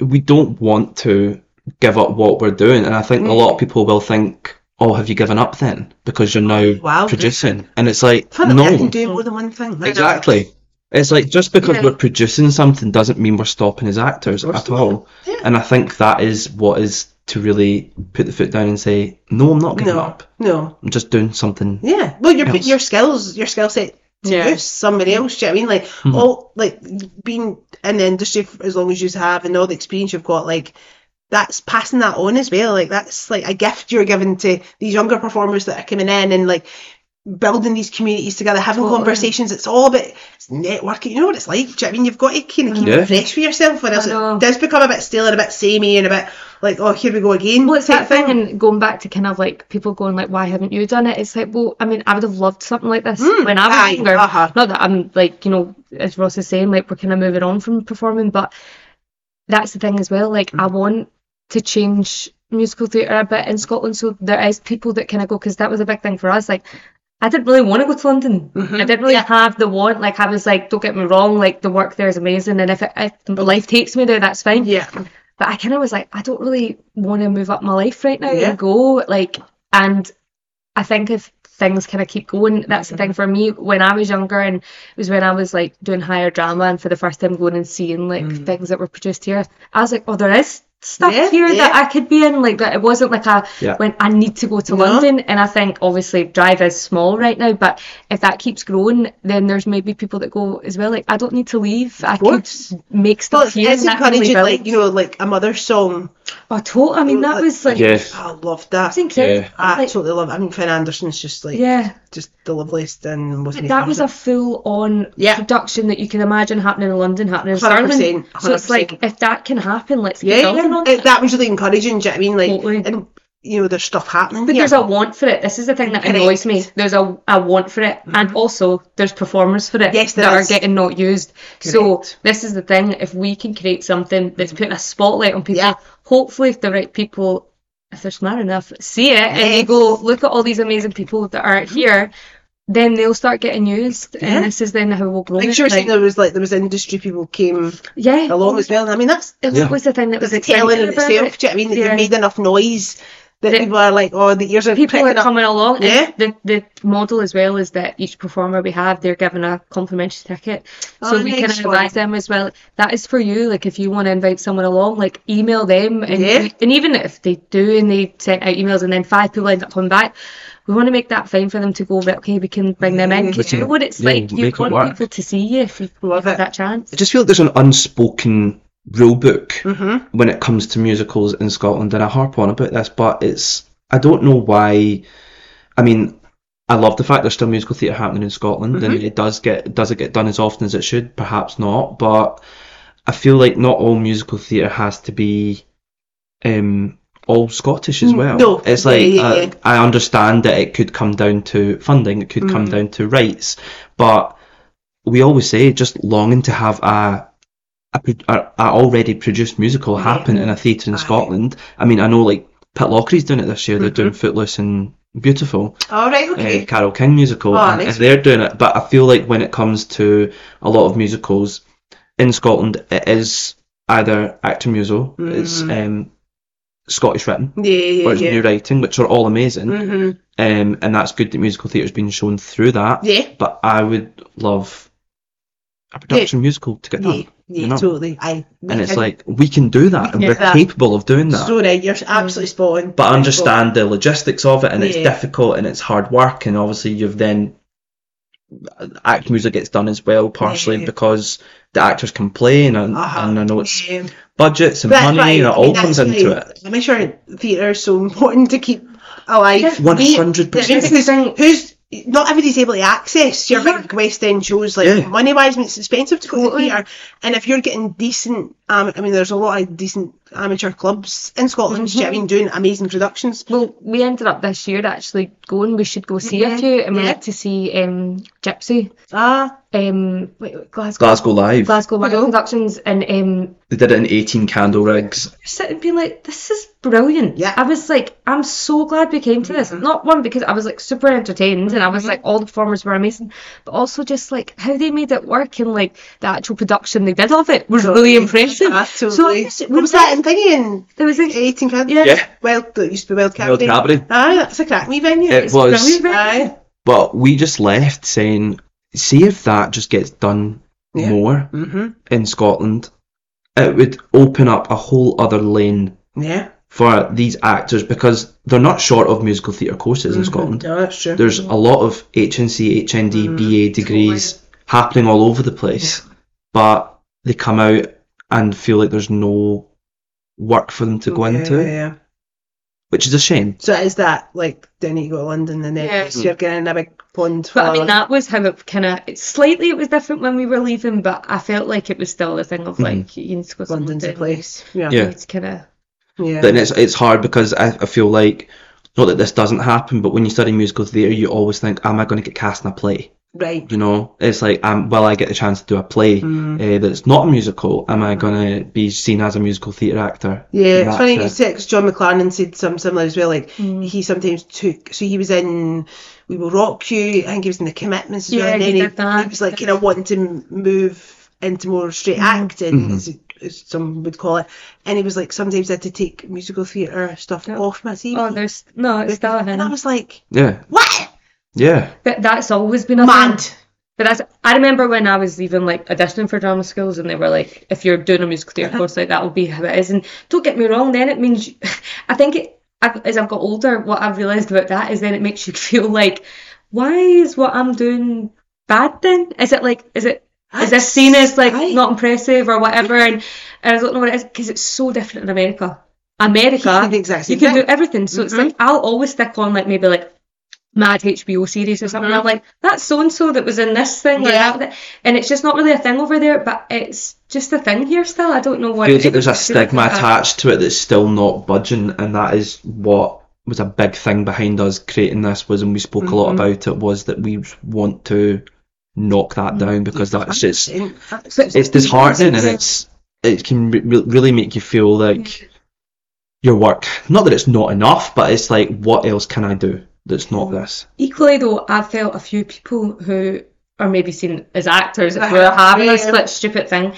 we don't want to give up what we're doing, and I think a mm. lot of people will think, "Oh, have you given up then?" Because you're now Wow. producing, and it's like, no, I can do more than one thing. exactly. It's like just because Yeah. we're producing something doesn't mean we're stopping as actors at all. And I think that is what is to really put the foot down and say, "No, I'm not giving No, up. no. I'm just doing something." Yeah. Well, else. your skills, your skill set to Yeah. use somebody else. Do you know what I mean? Like Hmm. all like being in the industry for as long as you have and all the experience you've got, like that's passing that on as well. Like that's like a gift you're giving to these younger performers that are coming in and like building these communities together, having Totally. conversations. It's all about it's networking. You know what it's like. Do you know what I mean? You've got to kind of keep Yeah. it fresh for yourself, or else it does become a bit stale and a bit samey and a bit like, oh, here we go again. Well, it's that thing, and going back to kind of like people going like, "Why haven't you done it?" It's like, well, I mean, I would have loved something like this when I was aye, younger. uh-huh. Not that I'm like, you know, as Ross is saying, like we're kind of moving on from performing, but that's the thing as well. Like, I want to change musical theatre a bit in Scotland, so there is people that kind of go because that was a big thing for us. Like, I didn't really want to go to London. Mm-hmm. I didn't really have the want. Like, I was like, don't get me wrong, like the work there is amazing, and if, it, if life takes me there, that's fine. Yeah. But I kind of was like, I don't really want to move up my life right now Yeah. and go like, and I think if things kind of keep going, that's the thing for me. When I was younger, and it was when I was like doing higher drama, and for the first time going and seeing like mm. things that were produced here, I was like, oh, there is stuff Yeah, here that. I could be in. Like that, it wasn't like a Yeah. when I need to go to No. London. And I think obviously Drive is small right now, but if that keeps growing, then there's maybe people that go as well. Like I don't need to leave. I could make stuff it's, here. it's and that can really encouraging, like you know, like a mother's song. Oh, totally. I mean, that was like, Yes. I loved that. it's incredible. Yeah. I Like, absolutely love it. I mean, Finn Anderson's just like yeah, just the loveliest and most but amazing. that was a full-on Yeah. production that you can imagine happening in London, happening in 100%, Stirling. So it's like, if that can happen, let's yeah, building on yeah. it. It, that was really encouraging. Do you know what I mean? Like, Totally. and you know, there's stuff happening. But here. there's a want for it. This is the thing that Correct. annoys me. There's a, a want for it, mm-hmm. and also there's performers for it Yes, there that is. are getting not used. So this is the thing. If we can create something that's mm-hmm. putting a spotlight on people, Yeah. Hopefully, if the right people, if they're smart enough, see it and they go, look at all these amazing people that are mm-hmm. here, then they'll start getting used, Yeah. and this is then how we'll grow. I'm it. sure Like, there was like there was industry people came yeah, along as well. I mean, that's It Yeah. was the thing that was that's telling in about itself. it. Do you know what I mean? That Yeah. you've made enough noise that That- people are like, oh, the ears are people are pricking up. coming along. Yeah. The the model as well is that each performer we have, they're given a complimentary ticket. So Oh, we nice can one. advise them as well. That is for you. Like if you want to invite someone along, like email them and Yeah. and even if they do and they send out emails and then five people end up coming back. We want to make that fine for them to go, right, okay, we can bring them in. 'Cause you know what it's Yeah, like. You want people to see you if you Love have that chance. I just feel like there's an unspoken rule book Mhm. when it comes to musicals in Scotland, and I harp on about this, but it's I don't know why. I mean, I love the fact there's still musical theatre happening in Scotland, and it does get does it get done as often as it should? Perhaps not, but I feel like not all musical theatre has to be um, all Scottish as well. no. it's like yeah, uh, yeah. I understand that it could come down to funding, it could come down to rights, but we always say just longing to have a a, a, already produced musical happen in a theatre in Aye. Scotland. I mean, I know like Pitlochry's doing it this year. They're doing Footloose and Beautiful, All right, uh, okay. Carole King musical, Oh, and, nice. and they're doing it. But I feel like when it comes to a lot of musicals in Scotland, it is either actor muso, it's um, Scottish written, yeah, yeah, or it's yeah. new writing, which are all amazing. hmm Um, and that's good that musical theatre's been shown through that. Yeah. But I would love a production musical to get done. Yeah, yeah, you know? totally. I And it's like we can do that, and we're that. capable of doing that. so right, you're absolutely spot on. but understand the logistics of it, and it's difficult, and it's hard work, and obviously you've then act music gets done as well, partially Yeah. because the actors can play, and, Uh-huh. and I know it's Yeah. budgets and That's money, why- and it I all mean, comes that's into why it. I'm sure theatre is so important to keep alive. One hundred Yeah, percent. because who's not everybody's able to access your Yeah. big West End shows. Like Yeah. money wise, it's expensive to go to the theatre. And if you're getting decent, um, I mean, there's a lot of decent amateur clubs in Scotland. do you know what I mean, doing amazing productions. Well, we ended up this year actually going. We should go see a Mhm. few, and we Yeah. went to see um, Gypsy, Ah, um, wait, Glasgow, Glasgow Live. Glasgow Live Productions, and um, They did it in eighteen Candleriggs. sitting being like, this is brilliant. Yeah. I was like, I'm so glad we came to this. Not one because I was like super entertained and I was like, all the performers were amazing, but also just like how they made it work and like the actual production they did of it was really impressive. ah, So I guess what was that in thingy in There was like, 18 Candle? Yeah. Yeah. Wild, that used to be Wild Wild Cabaret. Cabaret. Aye, that's a crack me venue. It It's was. brilliant, right? Aye. But we just left saying, see if that just gets done Yeah. more Mm-hmm. in Scotland. It would open up a whole other lane Yeah. for these actors because they're not short of musical theatre courses in Mhm. Scotland. No, that's true. There's a lot of HNC, HND, BA degrees happening all over the place, but they come out and feel like there's no work for them to go Yeah, into, Yeah. which is a shame. So is that like then you go to London and then Yeah. you're getting in a big pond? but I mean that was how it kind of slightly it was different when we were leaving, but I felt like it was still a thing of mm-hmm. like you need to go to London's a place. Yeah. Yeah. It's kind of Yeah. Then it's it's hard because I, I feel like not that this doesn't happen, but when you study musical theatre, you always think, am I going to get cast in a play? Right. You know, it's like, um, will I get the chance to do a play Mm. uh, that's not a musical? Am I going to be seen as a musical theatre actor? Yeah, it's funny you it. say John McLaren said something similar as well. Like he sometimes took, so he was in We Will Rock You. I think he was in The Commitments as well. Yeah, And he then he, did that. he was like kind of wanting to move into more straight acting, as, as some would call it. And he was like, sometimes I had to take musical theatre stuff Yeah. off my CV. oh, there's no, it's still a and I was like, Yeah, what? Yeah. But that's always been a Mad. thing. But that's I remember when I was even like auditioning for drama schools and they were like, if you're doing a musical theatre course, like that will be how it is. And don't get me wrong, then it means you, I think it I- as I've got older, what I've realised about that is then it makes you feel like, why is what I'm doing bad then? Is it like is it is this seen as like Aye. not impressive or whatever? And, and I don't know what it is because it's so different in America. America, The exact you same can do everything. So it's like I'll always stick on like maybe like mad HBO series or something. I'm like, that's so and so that was in this thing, or Yeah. that, and it's just not really a thing over there, but it's just a thing here still. I don't know what. feels it like there's a is. It feels stigma like attached to it that's still not budging, and that is what was a big thing behind us creating this. Was and we spoke a lot Mm-hmm. about it. Was that we want to knock that Mm-hmm. down because that's just It's it's disheartening and it's it can re- re- really make you feel like your work. Not that it's not enough, but it's like what else can I do that's not this? Equally though, I've felt a few people who are maybe seen as actors if Uh-huh. we're having Yeah. a split stupid thing.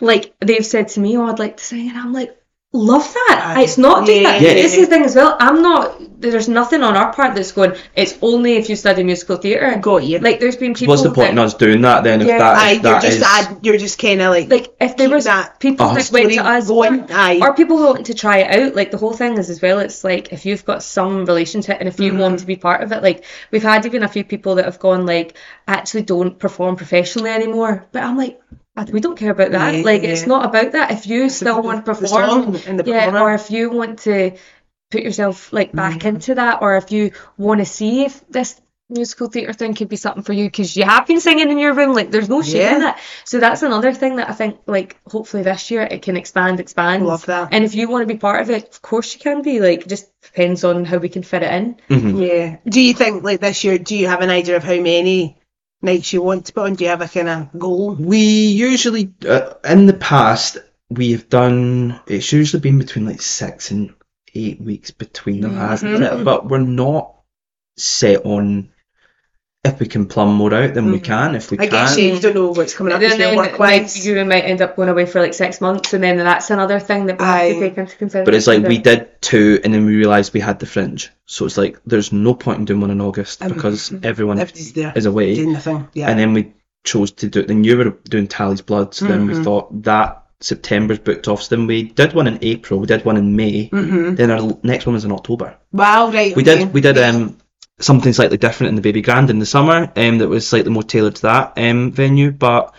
Like they've said to me, "Oh, I'd like to sing," and I'm like, "Love that." Aye. It's not just Yeah. that. Yeah. This is the thing as well. I'm not. There's nothing on our part that's going. It's only if you study musical theatre. Got you. Like there's been people. What's the point in that, us doing that then? If Yeah. that, Aye, if you're that just is- add, you're just kind of like like if there keep was that people that went to us going. Aye. or people who want to try it out like the whole thing is as well it's like if you've got some relationship and if you want to be part of it like we've had even a few people that have gone like actually don't perform professionally anymore but I'm like "Uh, we don't care about that Yeah, like it's not about that if you still want to the song perform and the yeah or if you want to put yourself like back into that or if you want to see if this musical theatre thing could be something for you because you have been singing in your room like there's no shame in Yeah. that so that's another thing that I think like hopefully this year it can expand expand Love that. and if you want to be part of it of course you can be like just depends on how we can fit it in Mhm. Yeah. Do you think like this year? Do you have an idea of how many nights you want to put on? Do you have a kind of goal? We usually, uh, in the past, we've done. It's usually been between like six and eight weeks between them, hasn't it? But we're not set on if we can plumb more out, then we can. If we can, I guess can't, you, you don't know what's coming up And as well then, work like, wise. you might end up going away for like six months, and then that's another thing that we have Aye. to take into consideration. but it's like we did two, and then we realised we had the fringe. So it's like there's no point in doing one in August Um, because everyone Everybody's there is away. doing nothing. Yeah. and then we chose to do it. Then you were doing Tally's Blood, so then we Mhm. thought that September's booked off. So then we did one in April, we did one in May, hmm then our next one was in October. Wow, right. We okay. did we did um something slightly different in the Baby Grand in the summer, um that was slightly more tailored to that um venue. But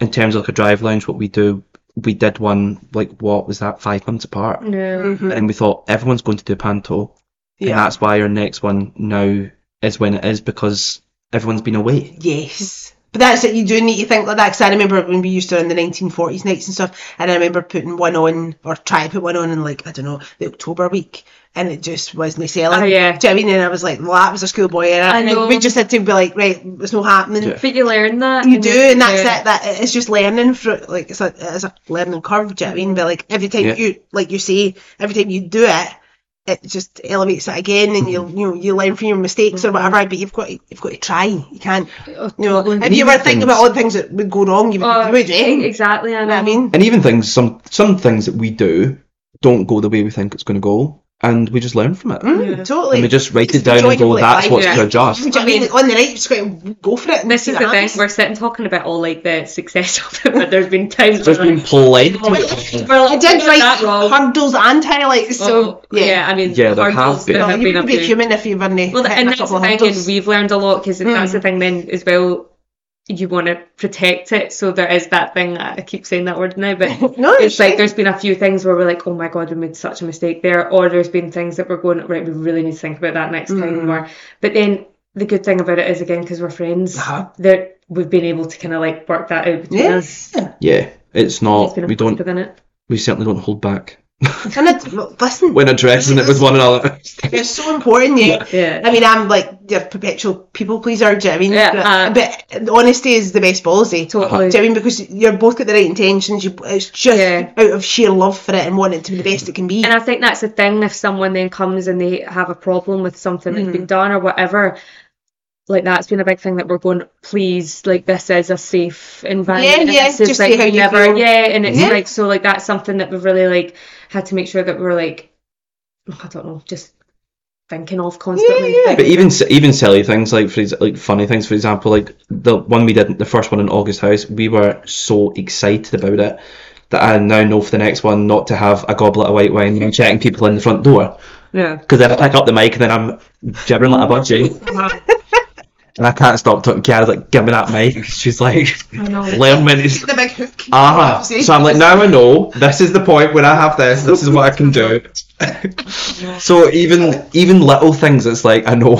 in terms of like a drive lounge, what we do, we did one like what was that five months apart, Yeah. Mhm. and we thought everyone's going to do Panto, and Yeah. that's why our next one now is when it is because everyone's been away. Yes. But that's it, you do need to think like that, because I remember when we used to run the 1940s nights and stuff, and I remember putting one on, or trying to put one on in like, I don't know, the October week, and it just wasn't selling. Oh, ah, yeah. Do you know what I mean? And I was like, well, that was a schoolboy era. I and know. we just had to be like, right, it's not happening. Yeah. But you learn that. You do, and that's yeah. it. That it's just learning for like it's a it's a learning curve. Do you know what I mean? But like every time Yeah. you like you say, every time you do it, it just elevates it again, and you you know you learn from your mistakes or whatever. But you've got to, you've got to try. You can't. Oh, You know, totally. if you were even thinking about all the things that would go wrong, you would, Oh, you would. Eh? e- exactly. I You know. know what I mean? And even things, some some things that we do don't go the way we think it's going to go, and we just learn from it. Mm, Yeah. Totally. And we just write it down and go, that's like, what's yeah. to adjust. You know I mean? On the night, you just got to go for it. and This is what the thing. We're sitting talking about all like the success of it, but there's been times There's been plenty. we're like, I did "Oh, write that wrong." hurdles and highlights, so Oh, yeah. yeah. I mean, Yeah, there have been. there have you been would be human if you were hitting Well, and that's couple the thing, and we've learned a lot because Mm. that's the thing then as well. You want to protect it, so there is that thing. I keep saying that word now, but No, it's like there's been a few things where we're like, oh my god, we made such a mistake there, or there's been things that we're going right. We really need to think about that next Mm. time. Or, but then the good thing about it is again because we're friends, Uh-huh. that we've been able to kind of like work that out between us. Yeah. Yeah, it's not. It's been a We don't. it. We certainly don't hold back And it, well, listen, when addressing it with one another. it's so important. Yeah. Yeah. I mean, I'm like your perpetual people pleaser. Do you know what I mean? Yeah, but, uh, but honesty is the best policy. Totally. Do you know what I mean? Because you're both got the right intentions. You, it's just Yeah. out of sheer love for it and wanting it to be the best it can be. And I think that's the thing. If someone then comes and they have a problem with something that's Mm. been done or whatever, like that's been a big thing that we're going. Please, like this is a safe environment. Yeah, and yeah, this is, just like, see how we you never, feel. yeah. And it's Yeah. like so, like that's something that we've really like had to make sure that we're like, I don't know, just thinking of constantly. yeah. yeah. But even even silly things like for like funny things, for example, like the one we did, the first one in August House, we were so excited about it that I now know for the next one not to have a goblet of white wine and checking people in the front door yeah. because then I pick up the mic and then I'm gibbering like a budgie. Uh-huh. And I can't stop talking. Chiara's like, give me that mic. She's like, learn when it's. the big hook. Ah, so I'm like, now I know. This is the point when I have this. This is what I can do. so even even little things, it's like I know.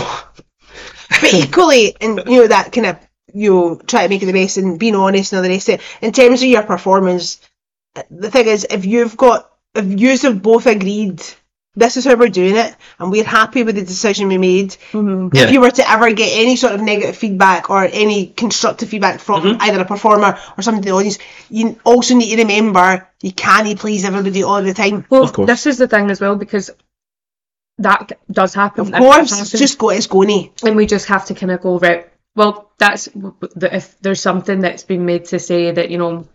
but equally, and you know that kind of you know, try to make it the best and being honest and all the rest of it. In terms of your performance, the thing is, if you've got, if you have both agreed, this is how we're doing it, and we're happy with the decision we made. Mhm. Yeah. If you were to ever get any sort of negative feedback or any constructive feedback from Mm-hmm. either a performer or somebody in the audience, you also need to remember you can't please everybody all the time. Well, Of course. this is the thing as well because that does happen. Of course, happens. it's just go, it's going and we just have to kind of go right. Well, that's if there's something that's been made to say that you know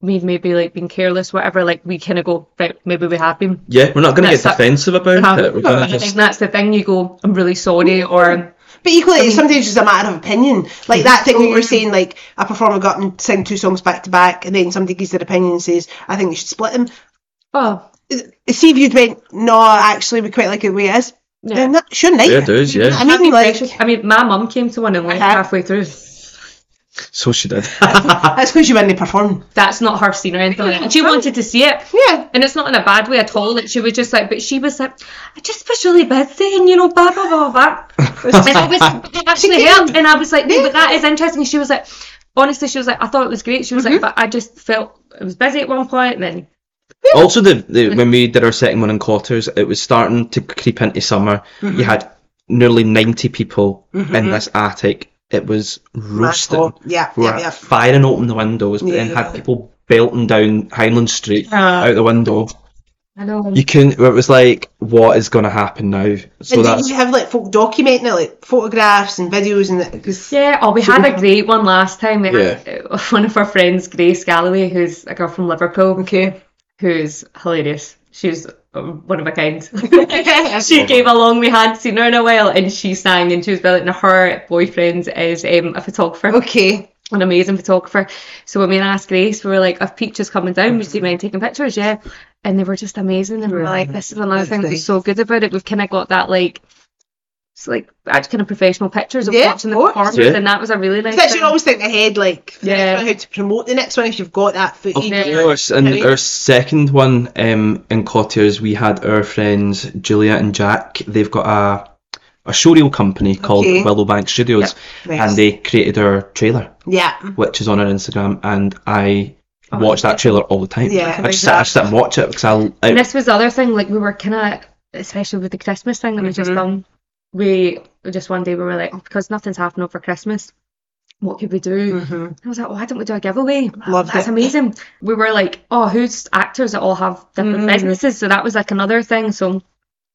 we've maybe like been careless, whatever. Like we kind of go right. Maybe we have been. Yeah, we're not going to get that- defensive about Um, it. We're but going I to think just. that's the thing. You go, I'm really sorry, or But equally, I mean- it's sometimes just a matter of opinion. Like that thing that you were saying, like a performer got and sang two songs back to back, and then somebody gives their opinion and says, "I think you should split them." oh, See if you'd went, "No, actually, we quite like it the way it is." yeah. Then shouldn't Yeah, I? it does, yeah. I mean, like I mean, my mum came to one and left halfway through. So she did. that's because you wouldn't perform. That's not her scene or anything like. And she wanted to see it. Yeah. And it's not in a bad way at all. Like she was just like, but she was like, I just was really busy and you know, blah blah blah blah. and it was it actually helped. And I was like, no, but that is interesting. She was like, honestly, she was like, I thought it was great. She was like, mm-hmm. but I just felt I was busy at one point. And then also, the, the when we did our second one in Cottiers, it was starting to creep into summer. You mm-hmm. had nearly ninety people mm-hmm. in this attic. It was roasting. Oh, yeah, We yeah, yeah. firing open the windows, but then Yeah. had people belting down Hyndland Street Uh. out the window. I know. You can. It was like, what is going to happen now? So and did you have like folk documenting it, like photographs and videos and because Yeah, oh, we had a great one last time. We Yeah. had uh, one of our friends, Grace Galloway, who's a girl from Liverpool, okay. who's hilarious. She's um, one of a kind. she came along, we hadn't seen her in a while, and she sang and she was brilliant. And her boyfriend is um, a photographer. Okay. an amazing photographer. So when we asked Grace, we were like, if Peach is coming down, would you mind taking pictures? Yeah. And they were just amazing. And we were like, this is another thing that's so good about it. We've kind of got that like, it's like actually kind of professional pictures of Yeah, watching the of course. performance, Yeah. and that was a really nice Especially thing. you always think ahead, like for Yeah. how to promote the next one if you've got that footage. Of Yeah. course, and Right. our second one um, in Cottiers, we had our friends Julia and Jack. They've got a a showreel company called Okay. Willowbank Studios, Nice. and they created our trailer, Yeah. which is on our Instagram, and I Oh, watch that trailer all the time. Yeah. I just sit, I sit and watch it because I'll. And this was the other thing, like we were kind of, especially with the Christmas thing that we just done, we just one day we were like, oh, because nothing's happening over Christmas, what could we do? hmm I was like, oh, why don't we do a giveaway? Loved That's it. amazing. We were like, oh, who's actors that all have different Mhm. businesses? So that was like another thing. So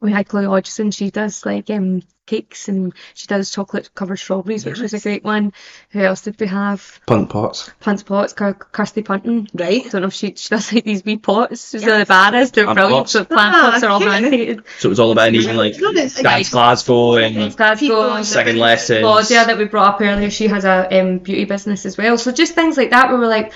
we had Chloe Hodgson. She does like um cakes and she does chocolate covered strawberries, which was a great one. Who else did we have? punt pots. Punt pots, Kir- Kirsty Punton. Right. I don't know if she, she does like these wee pots. She's really bad at it. They're Plant brilliant. pots. So plant Ah, pots are all cute. handmade. So it was all about even like No, it's- dance Glasgow and Glasgow. second singing lessons. Claudia that we brought up earlier, she has a um, beauty business as well. So just things like that where we're like,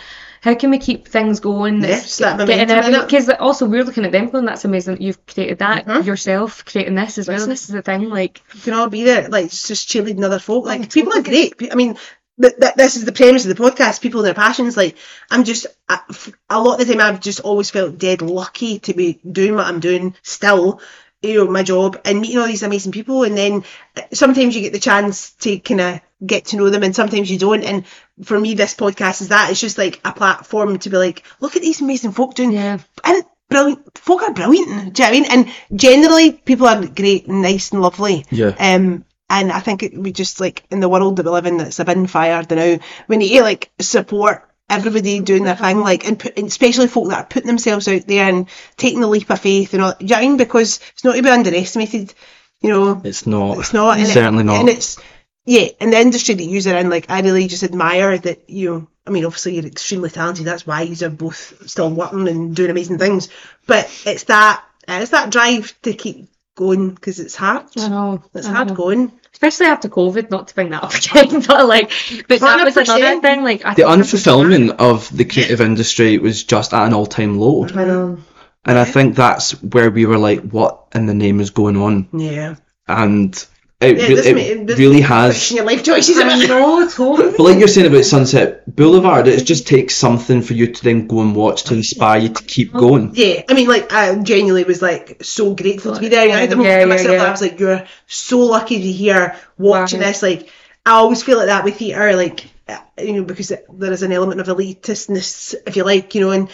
how can we keep things going? That's that momentum because also we're looking at them going, that's amazing that you've created that Mhm. yourself, creating this as well. This is the thing, like You can all be there, like it's just cheerleading other folk. Like people are great. I mean, th- th- this is the premise of the podcast. People and their passions. Like I'm just I- a lot of the time I've just always felt dead lucky to be doing what I'm doing still. You know, my job and meeting all these amazing people, and then uh, sometimes you get the chance to kind of get to know them, and sometimes you don't. And for me, this podcast is that. It's just like a platform to be like, look at these amazing folk doing yeah. and brilliant folk are brilliant. Do you know what I mean? And generally, people are great and nice and lovely. Yeah. Um, and I think it, we just like in the world that we live in, that's a bin fire. now we need to like support everybody doing their thing, like and, put, and especially folk that are putting themselves out there and taking the leap of faith and all. Do you know what I mean? Because it's not to be underestimated. You know, It's not. it's not. And it- Certainly not. And it's yeah, in the industry that you're in, like I really just admire that you. know, I mean, obviously you're extremely talented. That's why you're both still working and doing amazing things. But it's that it's that drive to keep going because it's hard. I know. It's I hard know. going. Especially after COVID, not to bring that up again, but like, but that was another thing. Like, I the think that was unfulfillment of the creative industry was just at an all-time low, I know. and I think that's where we were like, "What in the name is going on?" Yeah. And it, Yeah, re- this it may- this really has. your life choices. a I bit. know, totally. But like you're saying about Sunset Boulevard, it just takes something for you to then go and watch to inspire you to keep going. Yeah, I mean, like, I genuinely was like so grateful to be there. You know, at the moment Yeah, yeah, myself, yeah. I was like, you're so lucky to be here watching Wow. this. Like, I always feel like that with theatre, like, uh, you know, because there is an element of elitistness, if you like, you know, and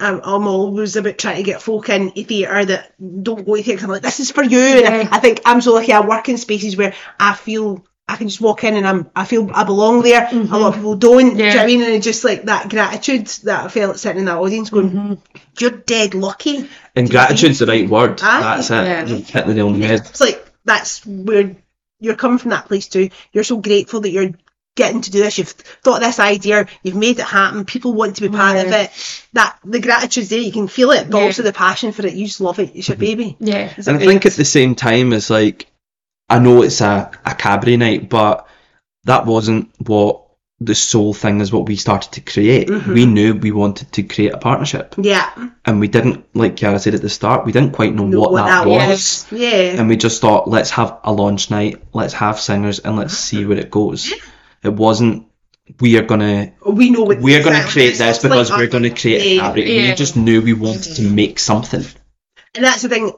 um, I'm always about trying to get folk in theatre that don't go to theatre. 'cause I'm like, this is for you. And Yeah. I, I think I'm so lucky. I work in spaces where I feel. I can just walk in and I'm, I feel I belong there. A lot of people don't. Do you know what I mean? And just like that gratitude that I felt sitting in that audience going, Mm-hmm. you're dead lucky. And gratitude's the right word. Aye. That's it. Yeah. You've hit the nail on the head. It's like that's where you're coming from that place too. You're so grateful that you're getting to do this. You've thought this idea, you've made it happen. People want to be part of it. That the gratitude's there. You can feel it, but Yeah. also the passion for it. You just love it. It's your baby. Yeah. It's And I think at the same time, it's like, I know it's a, a cabaret night, but that wasn't what the sole thing is what we started to create. Mhm. We knew we wanted to create a partnership. yeah. And we didn't, like Chiara said at the start, we didn't quite know, Know what, that, was. Yeah. And we just thought, let's have a launch night, let's have singers, and let's see where it goes. It wasn't, we are going to we know what we're going to create this because us. we're going to create a Yeah. cabaret. Yeah. We just knew we wanted to make something. And that's the thing.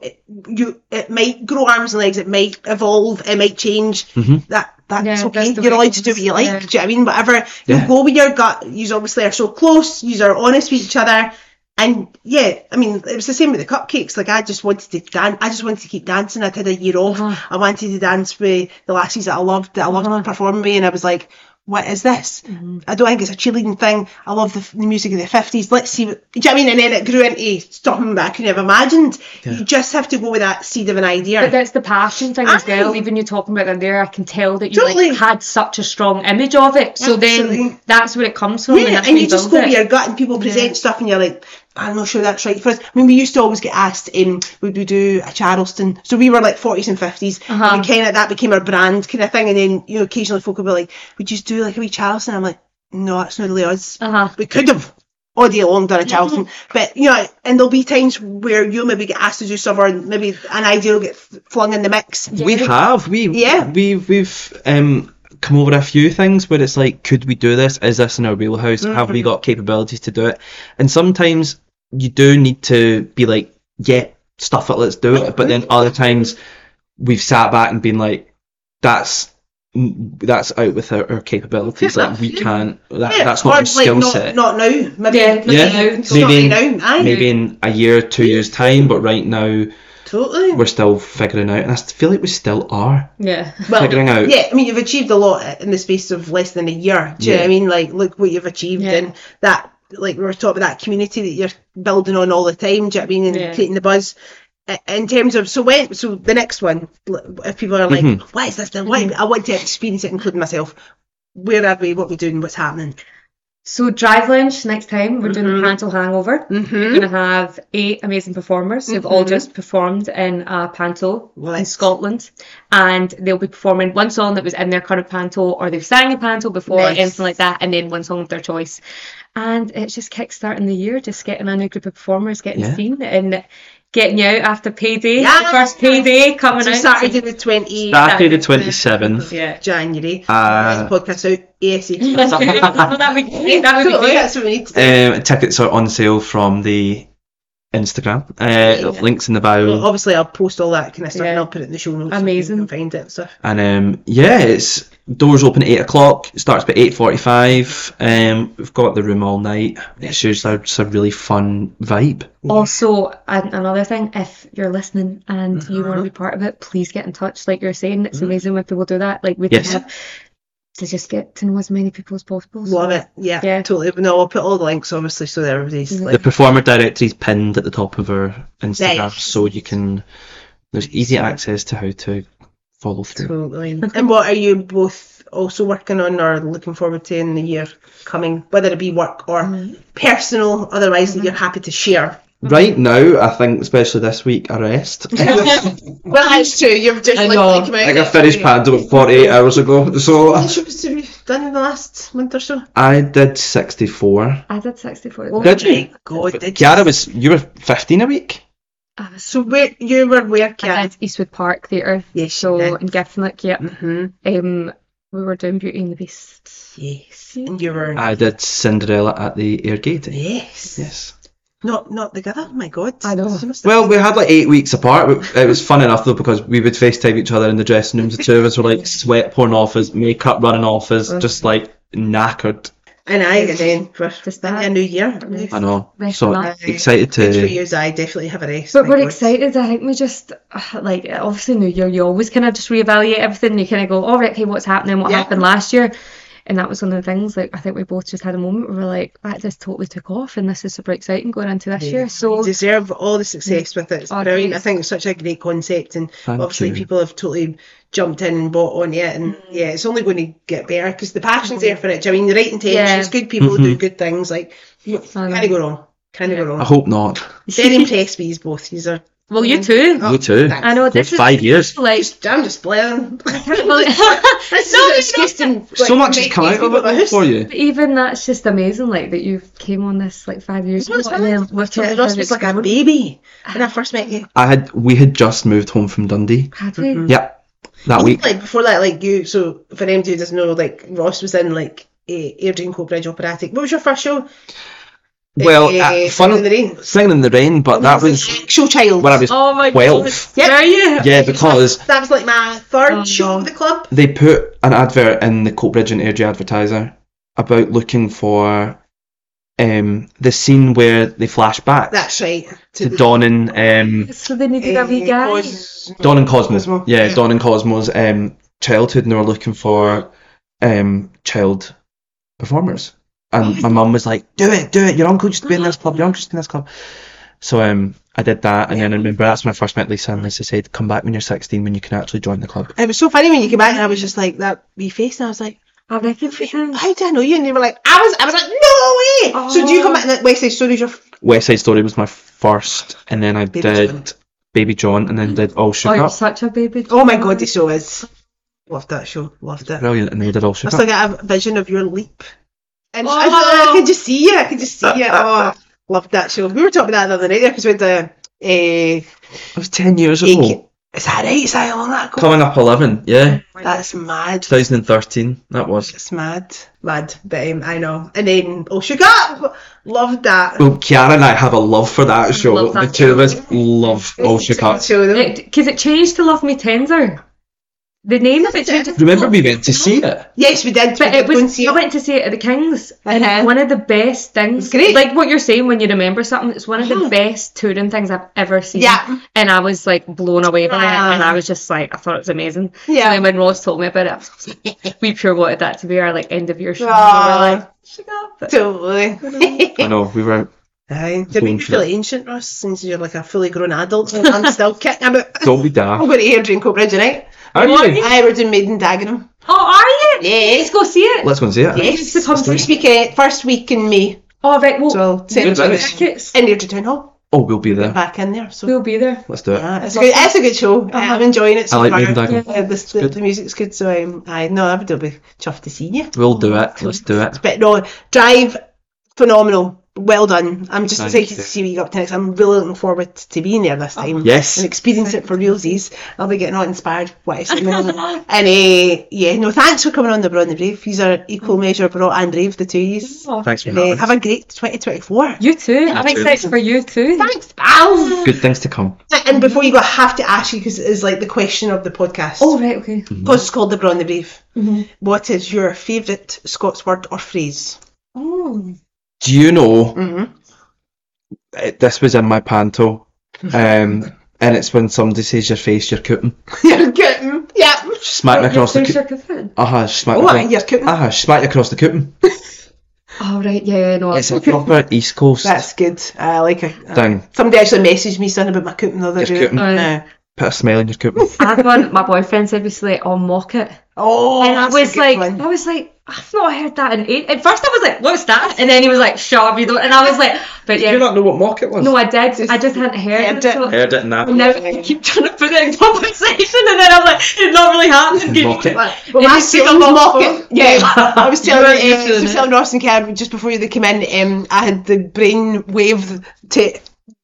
You, it might grow arms and legs. It might evolve. It might change. Mhm. That that's Yeah, okay. that's You're way allowed to do is. what you like. Yeah. Do you know what I mean? Whatever. Yeah. You go with your gut. You obviously are so close. You are honest with each other. And yeah, I mean, it was the same with the cupcakes. Like I just wanted to dance. I just wanted to keep dancing. I had a year off. Uh-huh. I wanted to dance with the lassies that I loved, that I loved Uh-huh. performing with, and I was like, what is this? Mm-hmm. I don't think it's a cheerleading thing. I love the, the music of the 50s. Let's see what, do you know what I mean? And then it grew into something that I could never imagined. You just have to go with that seed of an idea. But that's the passion thing as well. Even you talking about it there, I can tell that you Totally. like had such a strong image of it. So Absolutely. then that's where it comes from. Yeah, that's and you just go with your gut and people present stuff and you're like, I'm not sure that's right for us. I mean, we used to always get asked, um, would we do a Charleston? So we were like 40s and 50s. Uh-huh. And kind of that became our brand kind of thing. And then, you know, occasionally folk will be like, would you just do like a wee Charleston? I'm like, no, that's not really us. Uh-huh. We could have all day long done a Charleston. But, you know, and there'll be times where you'll maybe get asked to do something or maybe an idea will get flung in the mix. We have. We Yeah. We've we've um come over a few things where it's like, could we do this? Is this in our wheelhouse? Have Mm-hmm. we got capabilities to do it? And sometimes you do need to be like, yeah, stuff it, let's do it. But then other times we've sat back and been like, that's that's out with our, our capabilities. Like we can't. That, Yeah, that's or, not our like, skill not, set. Not now. Maybe Yeah, not Yeah, now. It's not maybe in, now. Maybe in a year, two years time. But right now Totally. we're still figuring out, and I feel like we still are Yeah. well, figuring out. Yeah, I mean, you've achieved a lot in the space of less than a year. Do you know what I mean? Like, look what you've achieved, Yeah. and that, like, we were talking about that community that you're building on all the time. Do you know what I mean? And Yeah. creating the buzz. In terms of so when so the next one, if people are like, Mhm. "What is this?" Then why I want to experience it, including myself. Where are we? What are we doing? What's happening? So Drive Lounge next time we're doing Mhm. the Panto Hangover. We're Mm-hmm. gonna have eight amazing performers who've all Mhm. just performed in a panto in Scotland, and they'll be performing one song that was in their current panto, or they've sang a panto before, Nice. anything like that, and then one song of their choice. And it's just kickstarting the year, just getting a new group of performers, getting Yeah. seen, and getting you out after payday. Yeah. The first payday coming So out. Saturday the twenty Saturday the twenty seventh. Yeah. January. Uh, This podcast out ASAP. that'd be great. That would be great. that's what we need to do. Um, tickets are on sale from the Instagram. Uh, Yeah. Links in the Well, bio. obviously, I'll post all that kind of stuff and I'll put it in the show notes. Amazing. So you can find it and stuff. And um, yeah, it's doors open at eight o'clock. It starts by eight forty-five. Um, we've got the room all night. It's just a, it's a really fun vibe. Also, an- another thing, if you're listening and you Mm-hmm. want to be part of it, please get in touch. Like you're saying, it's amazing when people do that. Like we Yes. can have to just get to know as many people as possible. So- Love it. Yeah, Yeah. totally. No, I'll put all the links, obviously, so that everybody's Mhm. like, The performer directory is pinned at the top of our Instagram, Nice. so you can. There's easy access to how to follow through. totally. and what are you both also working on or looking forward to in the year coming, whether it be work or Mm-hmm. personal, otherwise that you're happy to share? Right now, I think, especially this week, a rest. Well, that's true. You've just I like, know. like come out. Like I finished Panto 48 hours ago, so What shows have you done in the last month or so? I did 64. I did 64. Oh Did you? God, did you? Chiara was, you were 15 a week? I So where you were working I Chiara? did Eastwood Park Theatre. Yes, So you did. in Giffnock, yep. Mm-hmm. Um, we were doing Beauty and the Beast. Yes. And you were. I did Cinderella at the Airgate. yes. Yes. Not not together. Oh my God. I know. You must have- Well, we had like eight weeks apart. It was fun enough though because we would FaceTime each other in the dressing rooms. The two of us were like sweat pouring off us, makeup running off us, just like knackered. And I again for Just in that. a new year. I know. So up. excited Good for to. you, I definitely have a rest. But we're God. excited. I think we just uh, like obviously New Year. You always kind of just reevaluate everything. You kind of go, "All right, okay, what's happening? What Yeah. happened last year?" And that was one of the things. Like I think we both just had a moment where we're like, "That just totally took off, and this is super exciting going into this year." So you deserve all the success with it. It's Oh, brilliant. I think it's such a great concept, and Thank obviously you. people have totally jumped in and bought on it, and mm. yeah, it's only going to get better because the passion's there for it. Do you know what I mean, the right intentions, Yeah. good people who do mm-hmm. good things. Like, you I know. can't go wrong. Can't go wrong. I hope not. Very impressed with you both. These are well, you mm. too. Oh, Me too. thanks. I know this It's is five years. like. Just, I'm just blaring. well, This No, is disgusting. So much has come out of it for you. even that's just amazing. Like that you came on this like five years ago, and then look So at Ross how was it's like a baby when I first met you. I had we had just moved home from Dundee. Had we? Mm-hmm. Yep, that week. Like before that, like you. So for anybody who doesn't know, like Ross was in like uh, Airdrie Coatbridge Operatic. What was your first show? Well, Uh, uh, Singing fun, in the Rain. singing in the rain, but that was show child. when I was Oh my 12. god! Yep. Were you? yeah because that was like my third Oh, show no. of the club. they put an advert in the Coatbridge and Airdrie Advertiser about looking for um, the scene where they flash back That's right. to Don and um, So they needed a wee guy. Cos- Don and Cosmo. Cosmo, Yeah, yeah. Don and Cosmo's um, childhood, and they were looking for um, child performers. And my mum was like, "Do it, do it! Your uncle used to be in this club. Your uncle used to be in this club." So um, I did that, and then I remember that's when I first met Lisa, and Lisa said, "Come back when you're 16, when you can actually join the club." It was so funny when you came back and I was just like that wee face and I was like, I recognise him. How do I know you? And they were like, I was I was like, No way So do you come back and West Side Stories your West Side Story was my first, and then I Baby did John. Baby John, and then did All Oh, Shook you're Up. such a baby. Oh my god, it show is. Loved that show. Loved it. Brilliant, and then we did All I Shook still Up. get a vision of your leap. And Oh. I, I could just see you. I could just see you. Oh, loved that show. We were talking about that the other night because we had the uh, I was 10 years ago. Egg. Is that right? Is that long that ago? Coming up 11, yeah. That's mad. 2013, that was. It's mad. Mad. But um, I know. And then Oh Shook Up. Loved that. Well, Chiara and I have a love for that show. love that the two of us love Oh, Shook Up. Because it, changed to Love Me Tender. The name of it changed. Remember we went to see it? Yes, we did. But we it did was. see I went to see it at the Kings, and Uh-huh. one of the best things. Great. Like what you're saying when you remember something, it's one of the Uh-huh. best touring things I've ever seen. Yeah. And I was like blown away by it, and. I was just like, I thought it was amazing. Yeah. And then when Ross told me about it, I was like, we pure wanted that to be our like end of year show. and we were like, shut up. But Totally. I know, we were. Aye. Do you make you feel ancient, Ross, since you're like a fully grown adult and I'm still kicking about. Don't be daft. I'm daft. going to hear Airdrie Coatbridge tonight. Are What? you? Aye, we're doing Made in Dagenham. oh, are you? Yeah. Let's go see it. Let's go and see it. Yes. to come First week, uh, first week in May. Oh, right. Well, So I'll send Good it to business. us. tickets. In Airdrie Town Hall. Oh, we'll be there. Back in there. So We'll be there. Let's do it. yeah, it's a good. It's a good show. Uh-huh. I'm enjoying it. So I like far. Made in Dagenham. Yeah, the, the, the music's good. So um, I know I would be chuffed to see you. We'll do it. Let's do it. But no, drive phenomenal. Well done. I'm just Thank excited you. to see what you got up to next. I'm really looking forward to being there this time. Yes. And experience it for realsies. I'll be getting all inspired what I see. and uh, yeah, no, thanks for coming on the Braw and the Brave. These are equal measure Braw and Brave, the two years. Oh, Thanks for Uh, having have a great 2024. You too. I'm too. excited for you too. Thanks, pals. Good things to come. And before you go, I have to ask you because it is like the question of the podcast. Oh, right. Okay. Because it's called the Braw and the Brave. Mm-hmm. What is your favourite Scots word or phrase? Oh. Do you know, Mm-hmm. uh, this was in my panto, um, and it's when somebody says your face, you're cooting. You're getting, yeah. Smack me across the Your cooting. cooking. Uh-huh, smack Oh, across. you're cooking. Uh-huh, smack across the cooting. Oh, right. Yeah, yeah, no. It's a proper East Coast That's good. I like it. Uh, thing. Somebody actually messaged me something about my cooking the other Your day. cooking. Uh, Put a smile in your cooting. I had one. My boyfriend said basically, "I'll mockit," oh, and I was like, one. I was like, I've not heard that in eight. At first, I was like, "What's that?" And then he was like, "Shut up, you don't." And I was like, "But yeah, You do not know what market was? no, I did. I just hadn't heard, Heard it. it. So Heard it now. and now I keep trying to put it in conversation, and then I'm like, it's not really happening. Mockit. Well, It my needs to mockit. Yeah, I was telling, You weren't uh, I was it. telling Ross and Chiara just before they came in, um, I had the brain wave to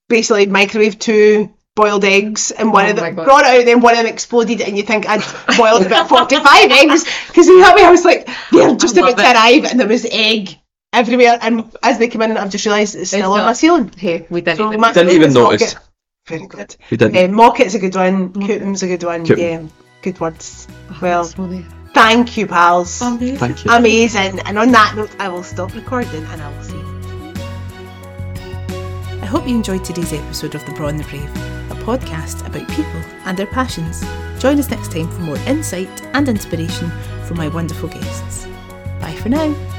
basically microwave two boiled eggs, and one Oh of them God. brought out, oh, then one of them exploded, and you think I'd boiled about 45 eggs, because you helped me, I was like, they're just I about love to it. arrive, and there was egg everywhere, and as they came in, I've just realised it's still on not- my ceiling. Hey, we didn't. So even- Didn't even favourite's mock notice. it. Very good. We didn't. Yeah, mockit's a good one. Cootum's a good one. Cootum. Yeah, good words. Oh, well, thank you, pals. amazing. Thank you. Amazing. And on that note, I will stop recording and I will see you. I hope you enjoyed today's episode of The Braw and the Brave, a podcast about people and their passions. Join us next time for more insight and inspiration from my wonderful guests. Bye for now.